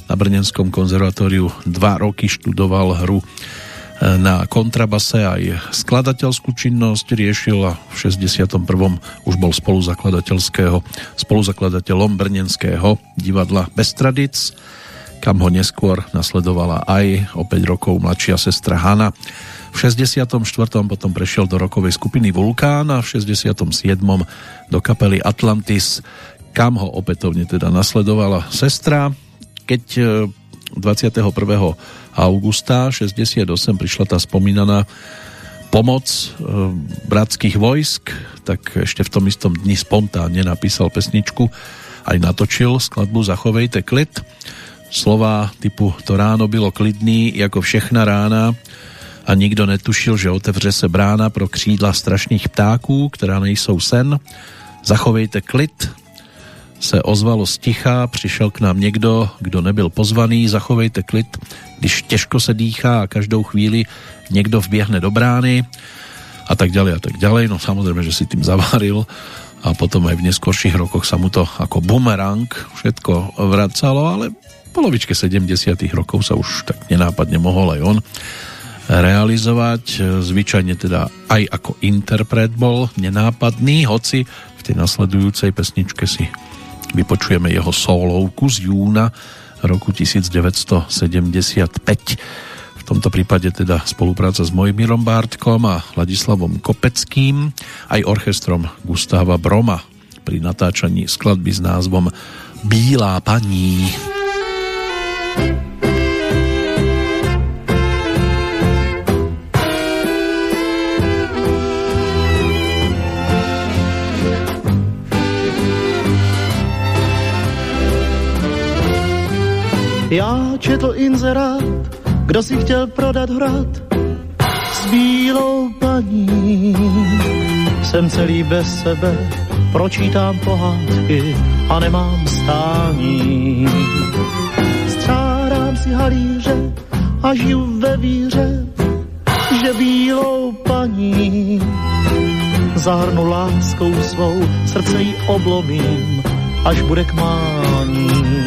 Na Brnenskom konzervatóriu dva roky študoval hru na kontrabase aj skladateľskú činnosť riešil a v 61. už bol spoluzakladateľského spoluzakladateľom Brnenského divadla Bestradic, kam ho neskôr nasledovala aj o 5 rokov mladšia sestra Hanna. V 64. potom prešiel do rokovej skupiny Vulkán a v 67. do kapely Atlantis, kam ho opätovne teda nasledovala sestra. Keď 21 augusta 68 prišla tá spomínaná pomoc e, bratských vojsk, tak ešte v tom istom dni spontánne napísal pesničku, aj natočil skladbu Zachovejte klid. Slova typu To ráno bylo klidný jako všechna rána a nikdo netušil, že otevře se brána pro křídla strašných ptáků, která nejsou sen. Zachovejte klid, se ozvalo sticha, přišel k nám někdo, kdo nebyl pozvaný, zachovejte klid, když těžko se dýchá a každou chvíli někdo vběhne do brány a tak ďalej a tak ďalej. No samozrejme, že si tým zaváril a potom aj v neskorších rokoch sa mu to ako bumerang všetko vracalo, ale polovičke 70 rokov sa už tak nenápadne mohol aj on realizovať. Zvyčajne teda aj ako interpret bol nenápadný, hoci v tej nasledujúcej pesničke si vypočujeme jeho solovku z júna roku 1975. V tomto prípade teda spolupráca s Mojmírom Bártkom a Ladislavom Kopeckým, aj orchestrom Gustáva Broma pri natáčaní skladby s názvom Bílá paní. Já četl inzerát, kdo si chtěl prodat hrad s bílou paní. Jsem celý bez sebe, pročítám pohádky a nemám stání. Střádám si halíře a žiju ve víře, že bílou paní zahrnu láskou svou, srdce jí oblomím, až bude k mání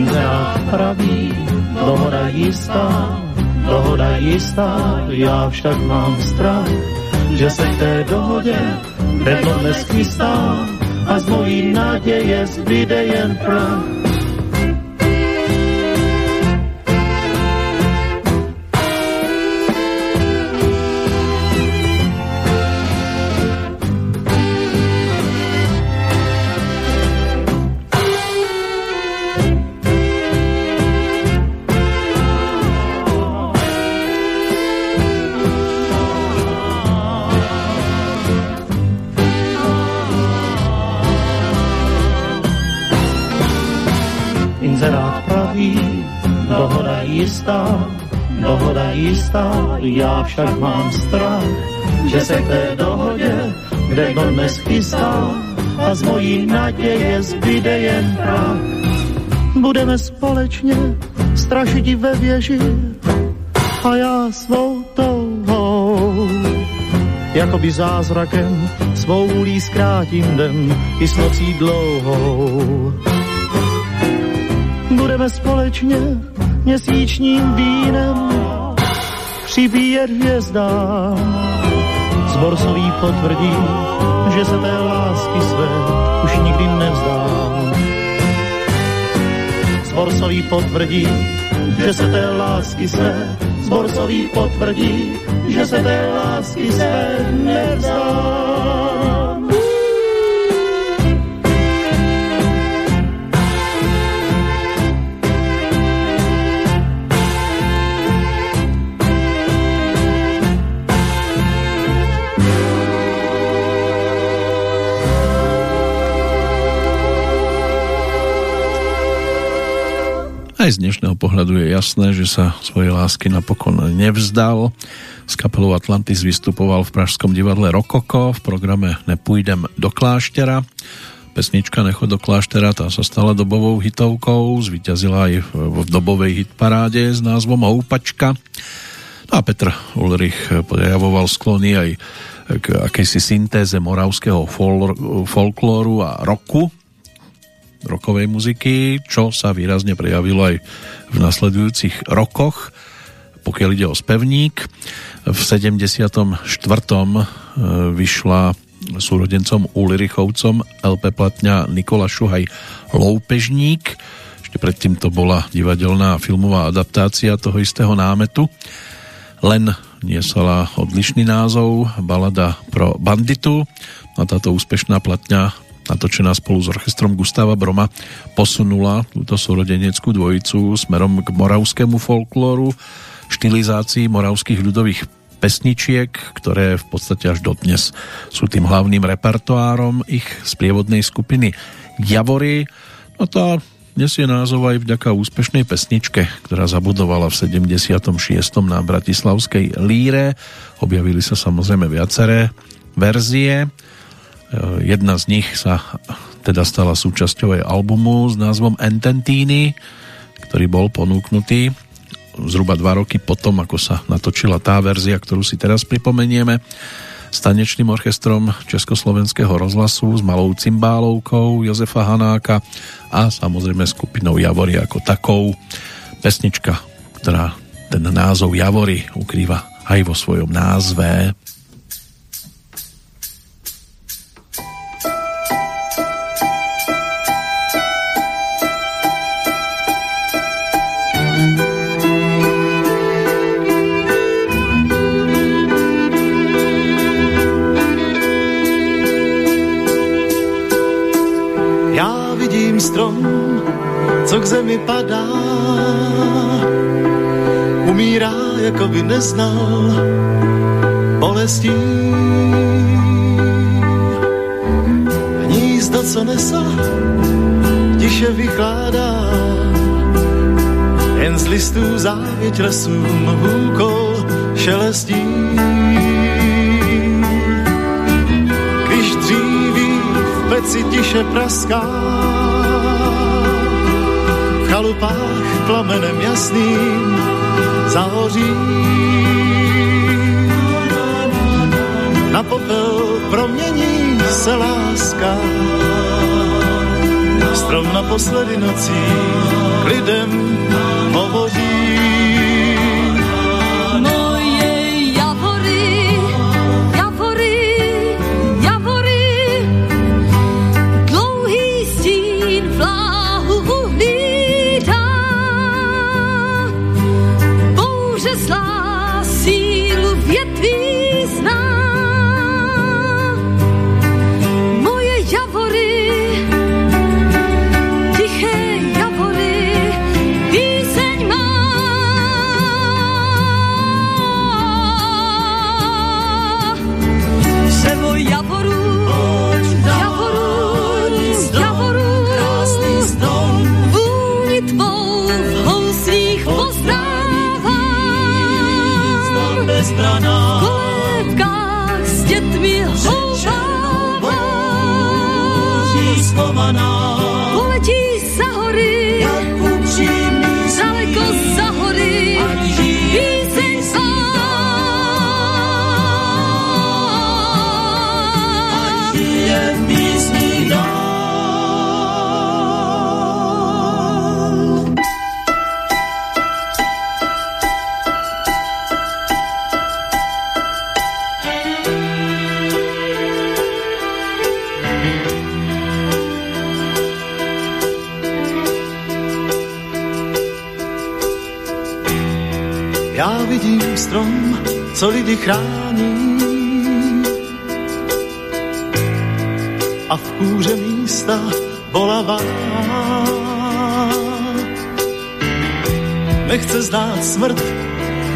inzerát praví, dohoda jistá, dohoda jistá, já však mám strach, že se k té dohodě vedlo neskystá a z mojí naděje zbyde jen prach. Jistá, dohoda jistá, já však mám strach, že se k té dohodě, kde kdo dnes chystá, a z mojí naděje zbyde jen prach. Budeme společně strašit ve věži a já svou touhou. Jakoby zázrakem svou úlí zkrátím den i s nocí dlouhou. Budeme společně měsíčním vínem přibíjet hvězdám. Zborsový potvrdí, že se té lásky své už nikdy nevzdám. Zborsový potvrdí, že se té lásky své, Zborsový potvrdí, že se té lásky své nevzdám. Aj z dnešného pohľadu je jasné, že sa svojej lásky napokon nevzdal. S kapelou Atlantis vystupoval v Pražskom divadle Rokoko v programe Nepůjdem do kláštera. Pesnička Nechod do kláštera tá sa stala dobovou hitovkou, zvíťazila aj v dobovej hitparáde s názvom Houpačka. No a Petr Ulrich prejavoval sklony aj k akejsi syntéze moravského fol- folklóru a roku, rokovej muziky, čo sa výrazne prejavilo aj v nasledujúcich rokoch, pokiaľ ide o spevník. V 74. E, vyšla súrodencom Ulirichovcom LP platňa Nikola Šuhaj Loupežník. Ešte predtým to bola divadelná filmová adaptácia toho istého námetu. Len niesala odlišný názov Balada pro banditu. A táto úspešná platňa natočená spolu s orchestrom Gustava Broma, posunula túto súrodeneckú dvojicu smerom k moravskému folklóru, štilizácii moravských ľudových pesničiek, ktoré v podstate až dodnes sú tým hlavným repertoárom ich sprievodnej skupiny Javory. No to nesie názov aj vďaka úspešnej pesničke, ktorá zabudovala v 76. na Bratislavskej líre. Objavili sa samozrejme viaceré verzie. Eh, jedna z nich sa teda stala súčasťou aj albumu s názvom Ententíny, ktorý bol ponúknutý zhruba dva roky potom, ako sa natočila tá verzia, ktorú si teraz pripomenieme s tanečným orchestrom Československého rozhlasu s malou cymbálovkou Jozefa Hanáka a samozrejme skupinou Javory ako takou. Pesnička, ktorá ten názov Javory ukrýva aj vo svojom názve. Zemi padá, umírá, jako by neznal bolestí. Hnízdo, co nesa, tiše vychládá, jen z listů závěť lesům hůkol šelestí. Když dříví v peci tiše praská, chalupách plamenem jasným zahoří. Na popel promění se láska, strom naposledy nocí k lidem co lidi chrání. A v kůře místa bolavá. Nechce znát smrt,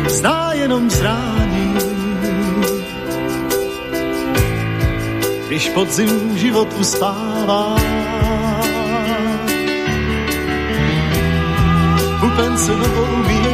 zná jenom zrání. Když podzim život uspává, se neumí zlobit.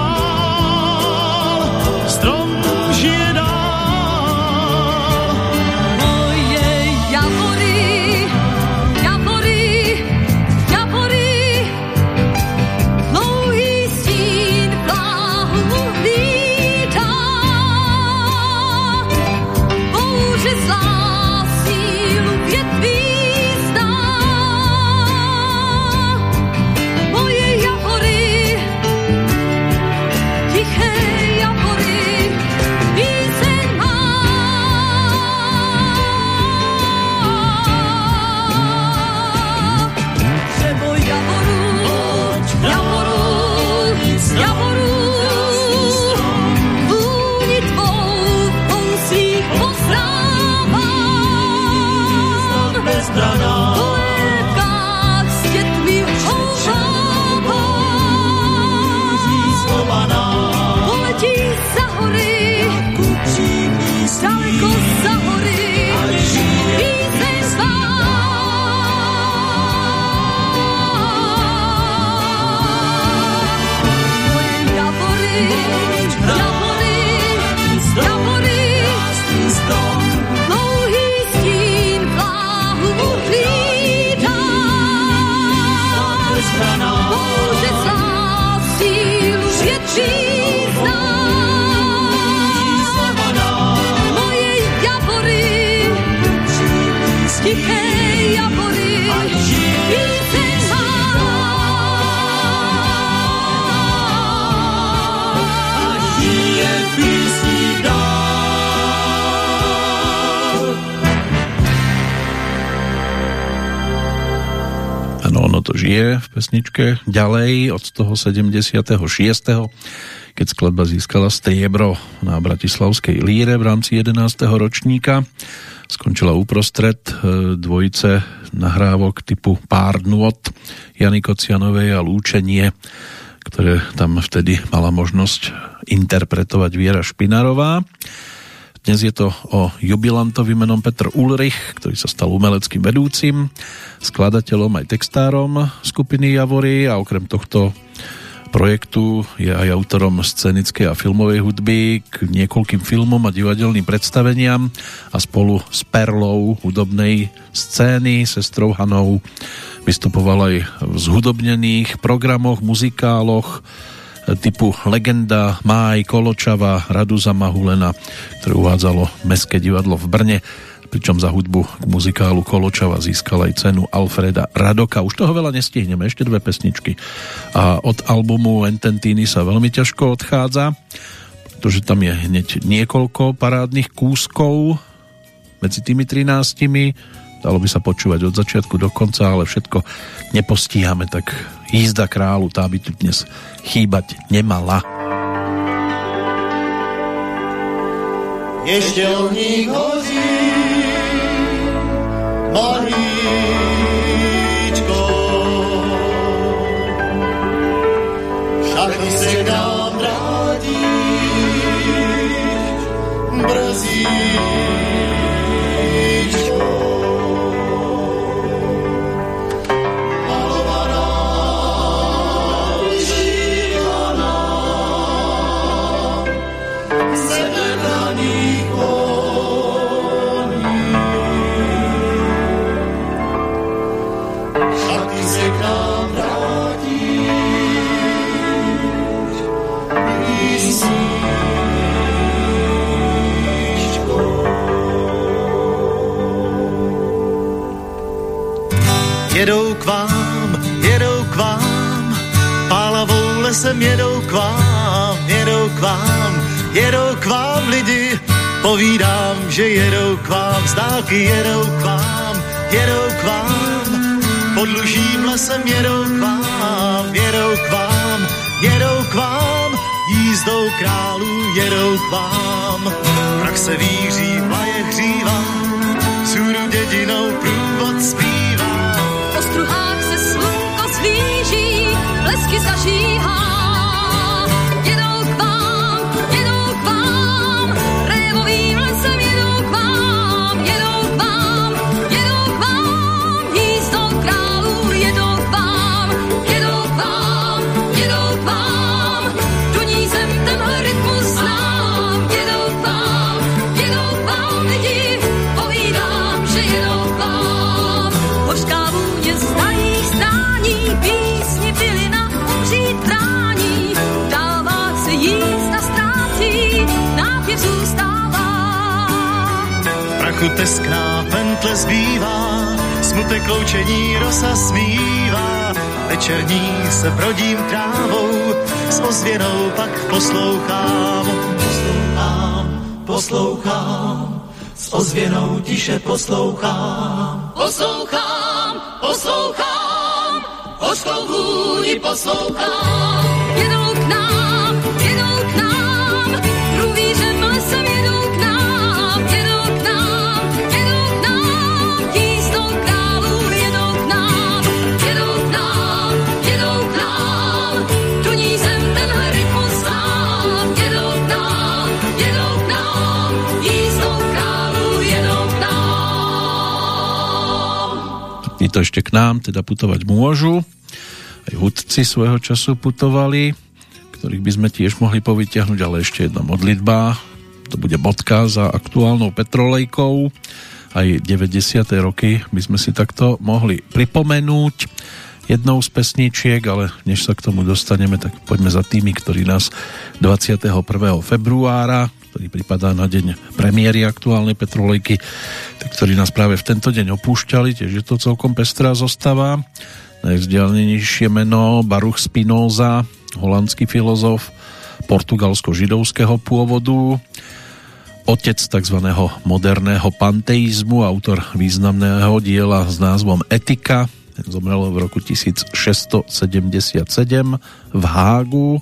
v pesničke ďalej od toho 76. keď skladba získala striebro na Bratislavskej líre v rámci 11. ročníka. Skončila uprostred e, dvojice nahrávok typu Pár nôd Jany Kocianovej a Lúčenie, ktoré tam vtedy mala možnosť interpretovať Viera Špinarová. Dnes je to o jubilantovi menom Petr Ulrich, ktorý sa stal umeleckým vedúcim, skladateľom aj textárom skupiny Javory a okrem tohto projektu je aj autorom scenickej a filmovej hudby k niekoľkým filmom a divadelným predstaveniam a spolu s Perlou hudobnej scény, sestrou Hanou vystupoval aj v zhudobnených programoch, muzikáloch, typu Legenda, Máj, Koločava, Raduza Mahulena, ktoré uvádzalo Mestské divadlo v Brne, pričom za hudbu k muzikálu Koločava získal aj cenu Alfreda Radoka. Už toho veľa nestihneme, ešte dve pesničky. A od albumu Ententini sa veľmi ťažko odchádza, pretože tam je hneď niekoľko parádnych kúskov medzi tými 13 Dalo by sa počúvať od začiatku do konca, ale všetko nepostíhame, tak jízda králu, tá by tu dnes chýbať nemala. Ešte ohník hoří, malíčko, šachy se nám jedou k vám, jedou k vám, pálavou lesem jedou k vám, jedou k vám, jedou k vám lidi, povídám, že jedou k vám, zdáky jedou k vám, jedou k vám, pod lužím lesem jedou k vám, jedou k vám, jedou k vám, jízdou králů jedou k vám, prach se víří, vlaje hřívá, sůru dědinou průvod zpívá zblíží, blesky zažíhá. Teskná pentle zbývá, smutek loučení rosa smívá, večerní se brodím trávou, s ozvěnou pak poslouchám, poslouchám, poslouchám, s ozvěnou tiše poslouchám. Poslouchám, poslouchám, vůni poslouchám. Jedou k nám, Títo ešte k nám teda putovať môžu. Aj hudci svojho času putovali, ktorých by sme tiež mohli povytiahnuť, ale ešte jedna modlitba. To bude bodka za aktuálnou petrolejkou. Aj 90. roky by sme si takto mohli pripomenúť jednou z pesničiek, ale než sa k tomu dostaneme, tak poďme za tými, ktorí nás 21. februára, ktorý pripadá na deň premiéry aktuálnej petrolejky, tak ktorí nás práve v tento deň opúšťali, tiež je to celkom pestrá zostava. Najvzdialenejšie meno Baruch Spinoza, holandský filozof portugalsko-židovského pôvodu, otec tzv. moderného panteizmu, autor významného diela s názvom Etika, zomrel v roku 1677 v Hágu.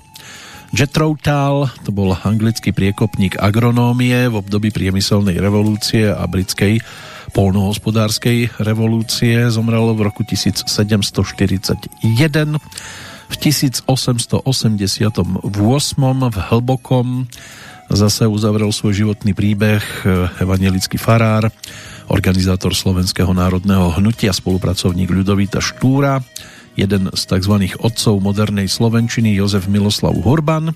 Jethro Tull, to bol anglický priekopník agronómie v období priemyselnej revolúcie a britskej polnohospodárskej revolúcie. Zomrel v roku 1741. V 1888 v Hlbokom zase uzavrel svoj životný príbeh evangelický farár, organizátor Slovenského národného hnutia, spolupracovník Ľudovíta Štúra, jeden z tzv. otcov modernej Slovenčiny Jozef Miloslav Hurban,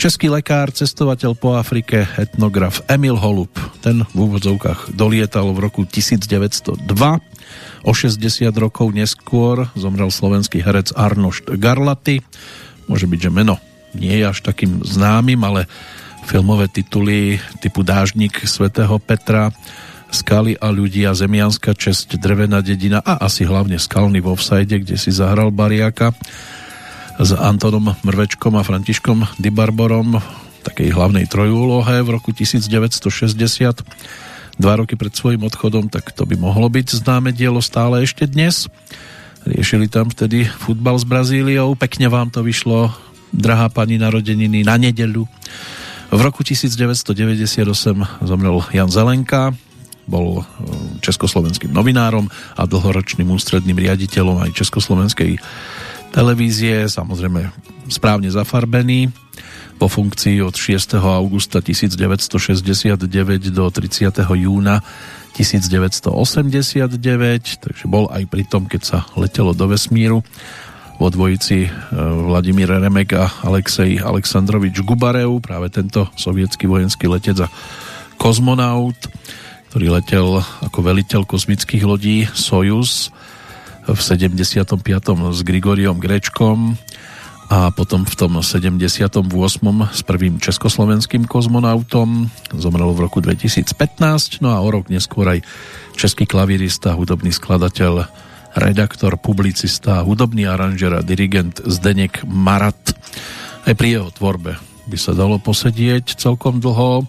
český lekár, cestovateľ po Afrike, etnograf Emil Holub. Ten v úvodzovkách dolietal v roku 1902. O 60 rokov neskôr zomrel slovenský herec Arnošt Garlaty. Môže byť, že meno nie je až takým známym, ale filmové tituly typu Dážnik svätého Petra, Skaly a ľudia, Zemianská česť, Drevená dedina a asi hlavne Skalný v offside, kde si zahral Bariaka s Antonom Mrvečkom a Františkom Dibarborom v takej hlavnej trojúlohe v roku 1960 dva roky pred svojim odchodom, tak to by mohlo byť známe dielo stále ešte dnes. Riešili tam vtedy futbal s Brazíliou, pekne vám to vyšlo, drahá pani narodeniny na nedeľu. V roku 1998 zomrel Jan Zelenka, bol e, československým novinárom a dlhoročným ústredným riaditeľom aj československej televízie, samozrejme správne zafarbený po funkcii od 6. augusta 1969 do 30. júna 1989, takže bol aj pri tom, keď sa letelo do vesmíru vo dvojici e, Vladimír Remek a Alexej Aleksandrovič Gubarev, práve tento sovietský vojenský letec a kozmonaut ktorý letel ako veliteľ kozmických lodí Soyuz v 75. s Grigoriom Grečkom a potom v tom 78. s prvým československým kozmonautom zomrel v roku 2015 no a o rok neskôr aj český klavirista, hudobný skladateľ redaktor, publicista, hudobný aranžer a dirigent Zdenek Marat. Aj pri jeho tvorbe by sa dalo posedieť celkom dlho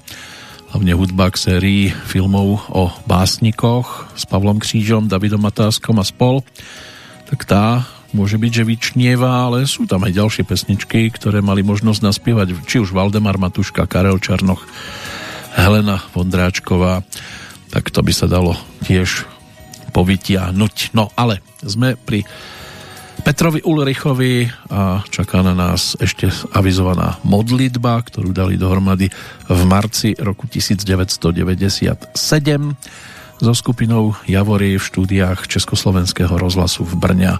hlavne hudba k sérii filmov o básnikoch s Pavlom Křížom, Davidom Matáskom a spol, tak tá môže byť, že vyčnieva, ale sú tam aj ďalšie pesničky, ktoré mali možnosť naspievať, či už Valdemar Matuška, Karel Čarnoch, Helena Vondráčková, tak to by sa dalo tiež povytiahnuť. No ale sme pri Petrovi Ulrichovi a čaká na nás ešte avizovaná modlitba, ktorú dali dohromady v marci roku 1997 so skupinou Javory v štúdiách Československého rozhlasu v Brňa.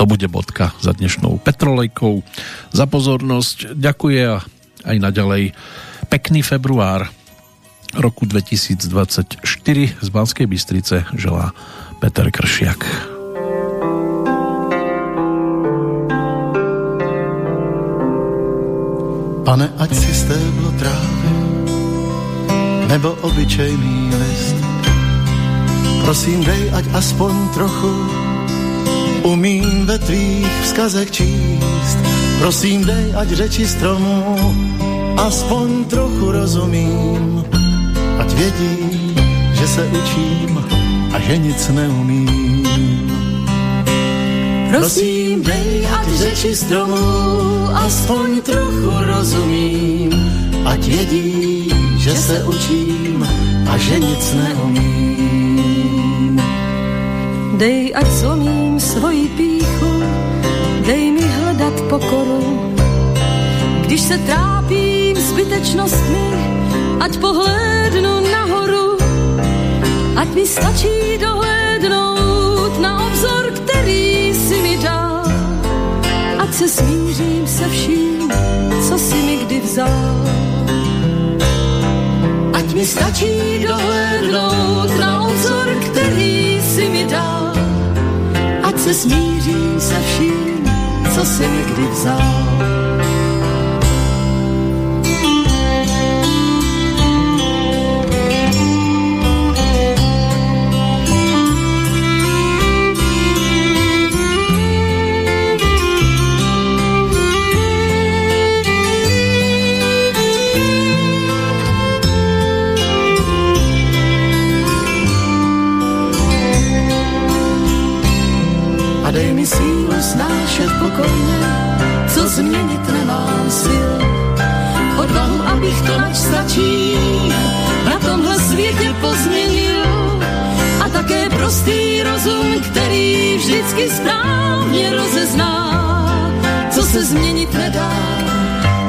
To bude bodka za dnešnou Petrolejkou. Za pozornosť ďakuje a aj naďalej pekný február roku 2024 z Banskej Bystrice želá Peter Kršiak. Pane, ať si stéblo trávy, nebo obyčejný list, Prosím, dej, ať aspoň trochu umím ve tvých vzkazech číst. Prosím, dej, ať řeči stromu aspoň trochu rozumím. Ať vědí, že se učím a že nic neumím. Prosím, dej, ať řeči stromu aspoň trochu rozumím. Ať vědí, že se učím a že nic neumím. Dej, ať zlomím svoji píchu, dej mi hledat pokoru. Když se trápím zbytečnostmi, ať pohlédnu nahoru, ať mi stačí dohlédnout na obzor, který mi. Ať se smířím se vším, co si mi kdy vzal. Ať mi stačí dohlédnout na obzor, který si mi dal. Ať se smířím se vším, co si mi kdy vzal. Sílu snášet pokojně, co změnit nemám sil. Odvahu, abych to, ať stačí, na tomhle světě pozměnil. A také prostý rozum, který vždycky správně rozezná, co se změnit nedá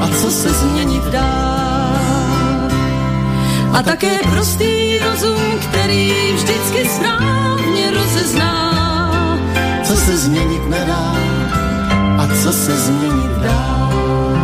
a co se změnit dá. A také prostý rozum, který vždycky správně rozezná, se změnit nedá a co se změnit dá.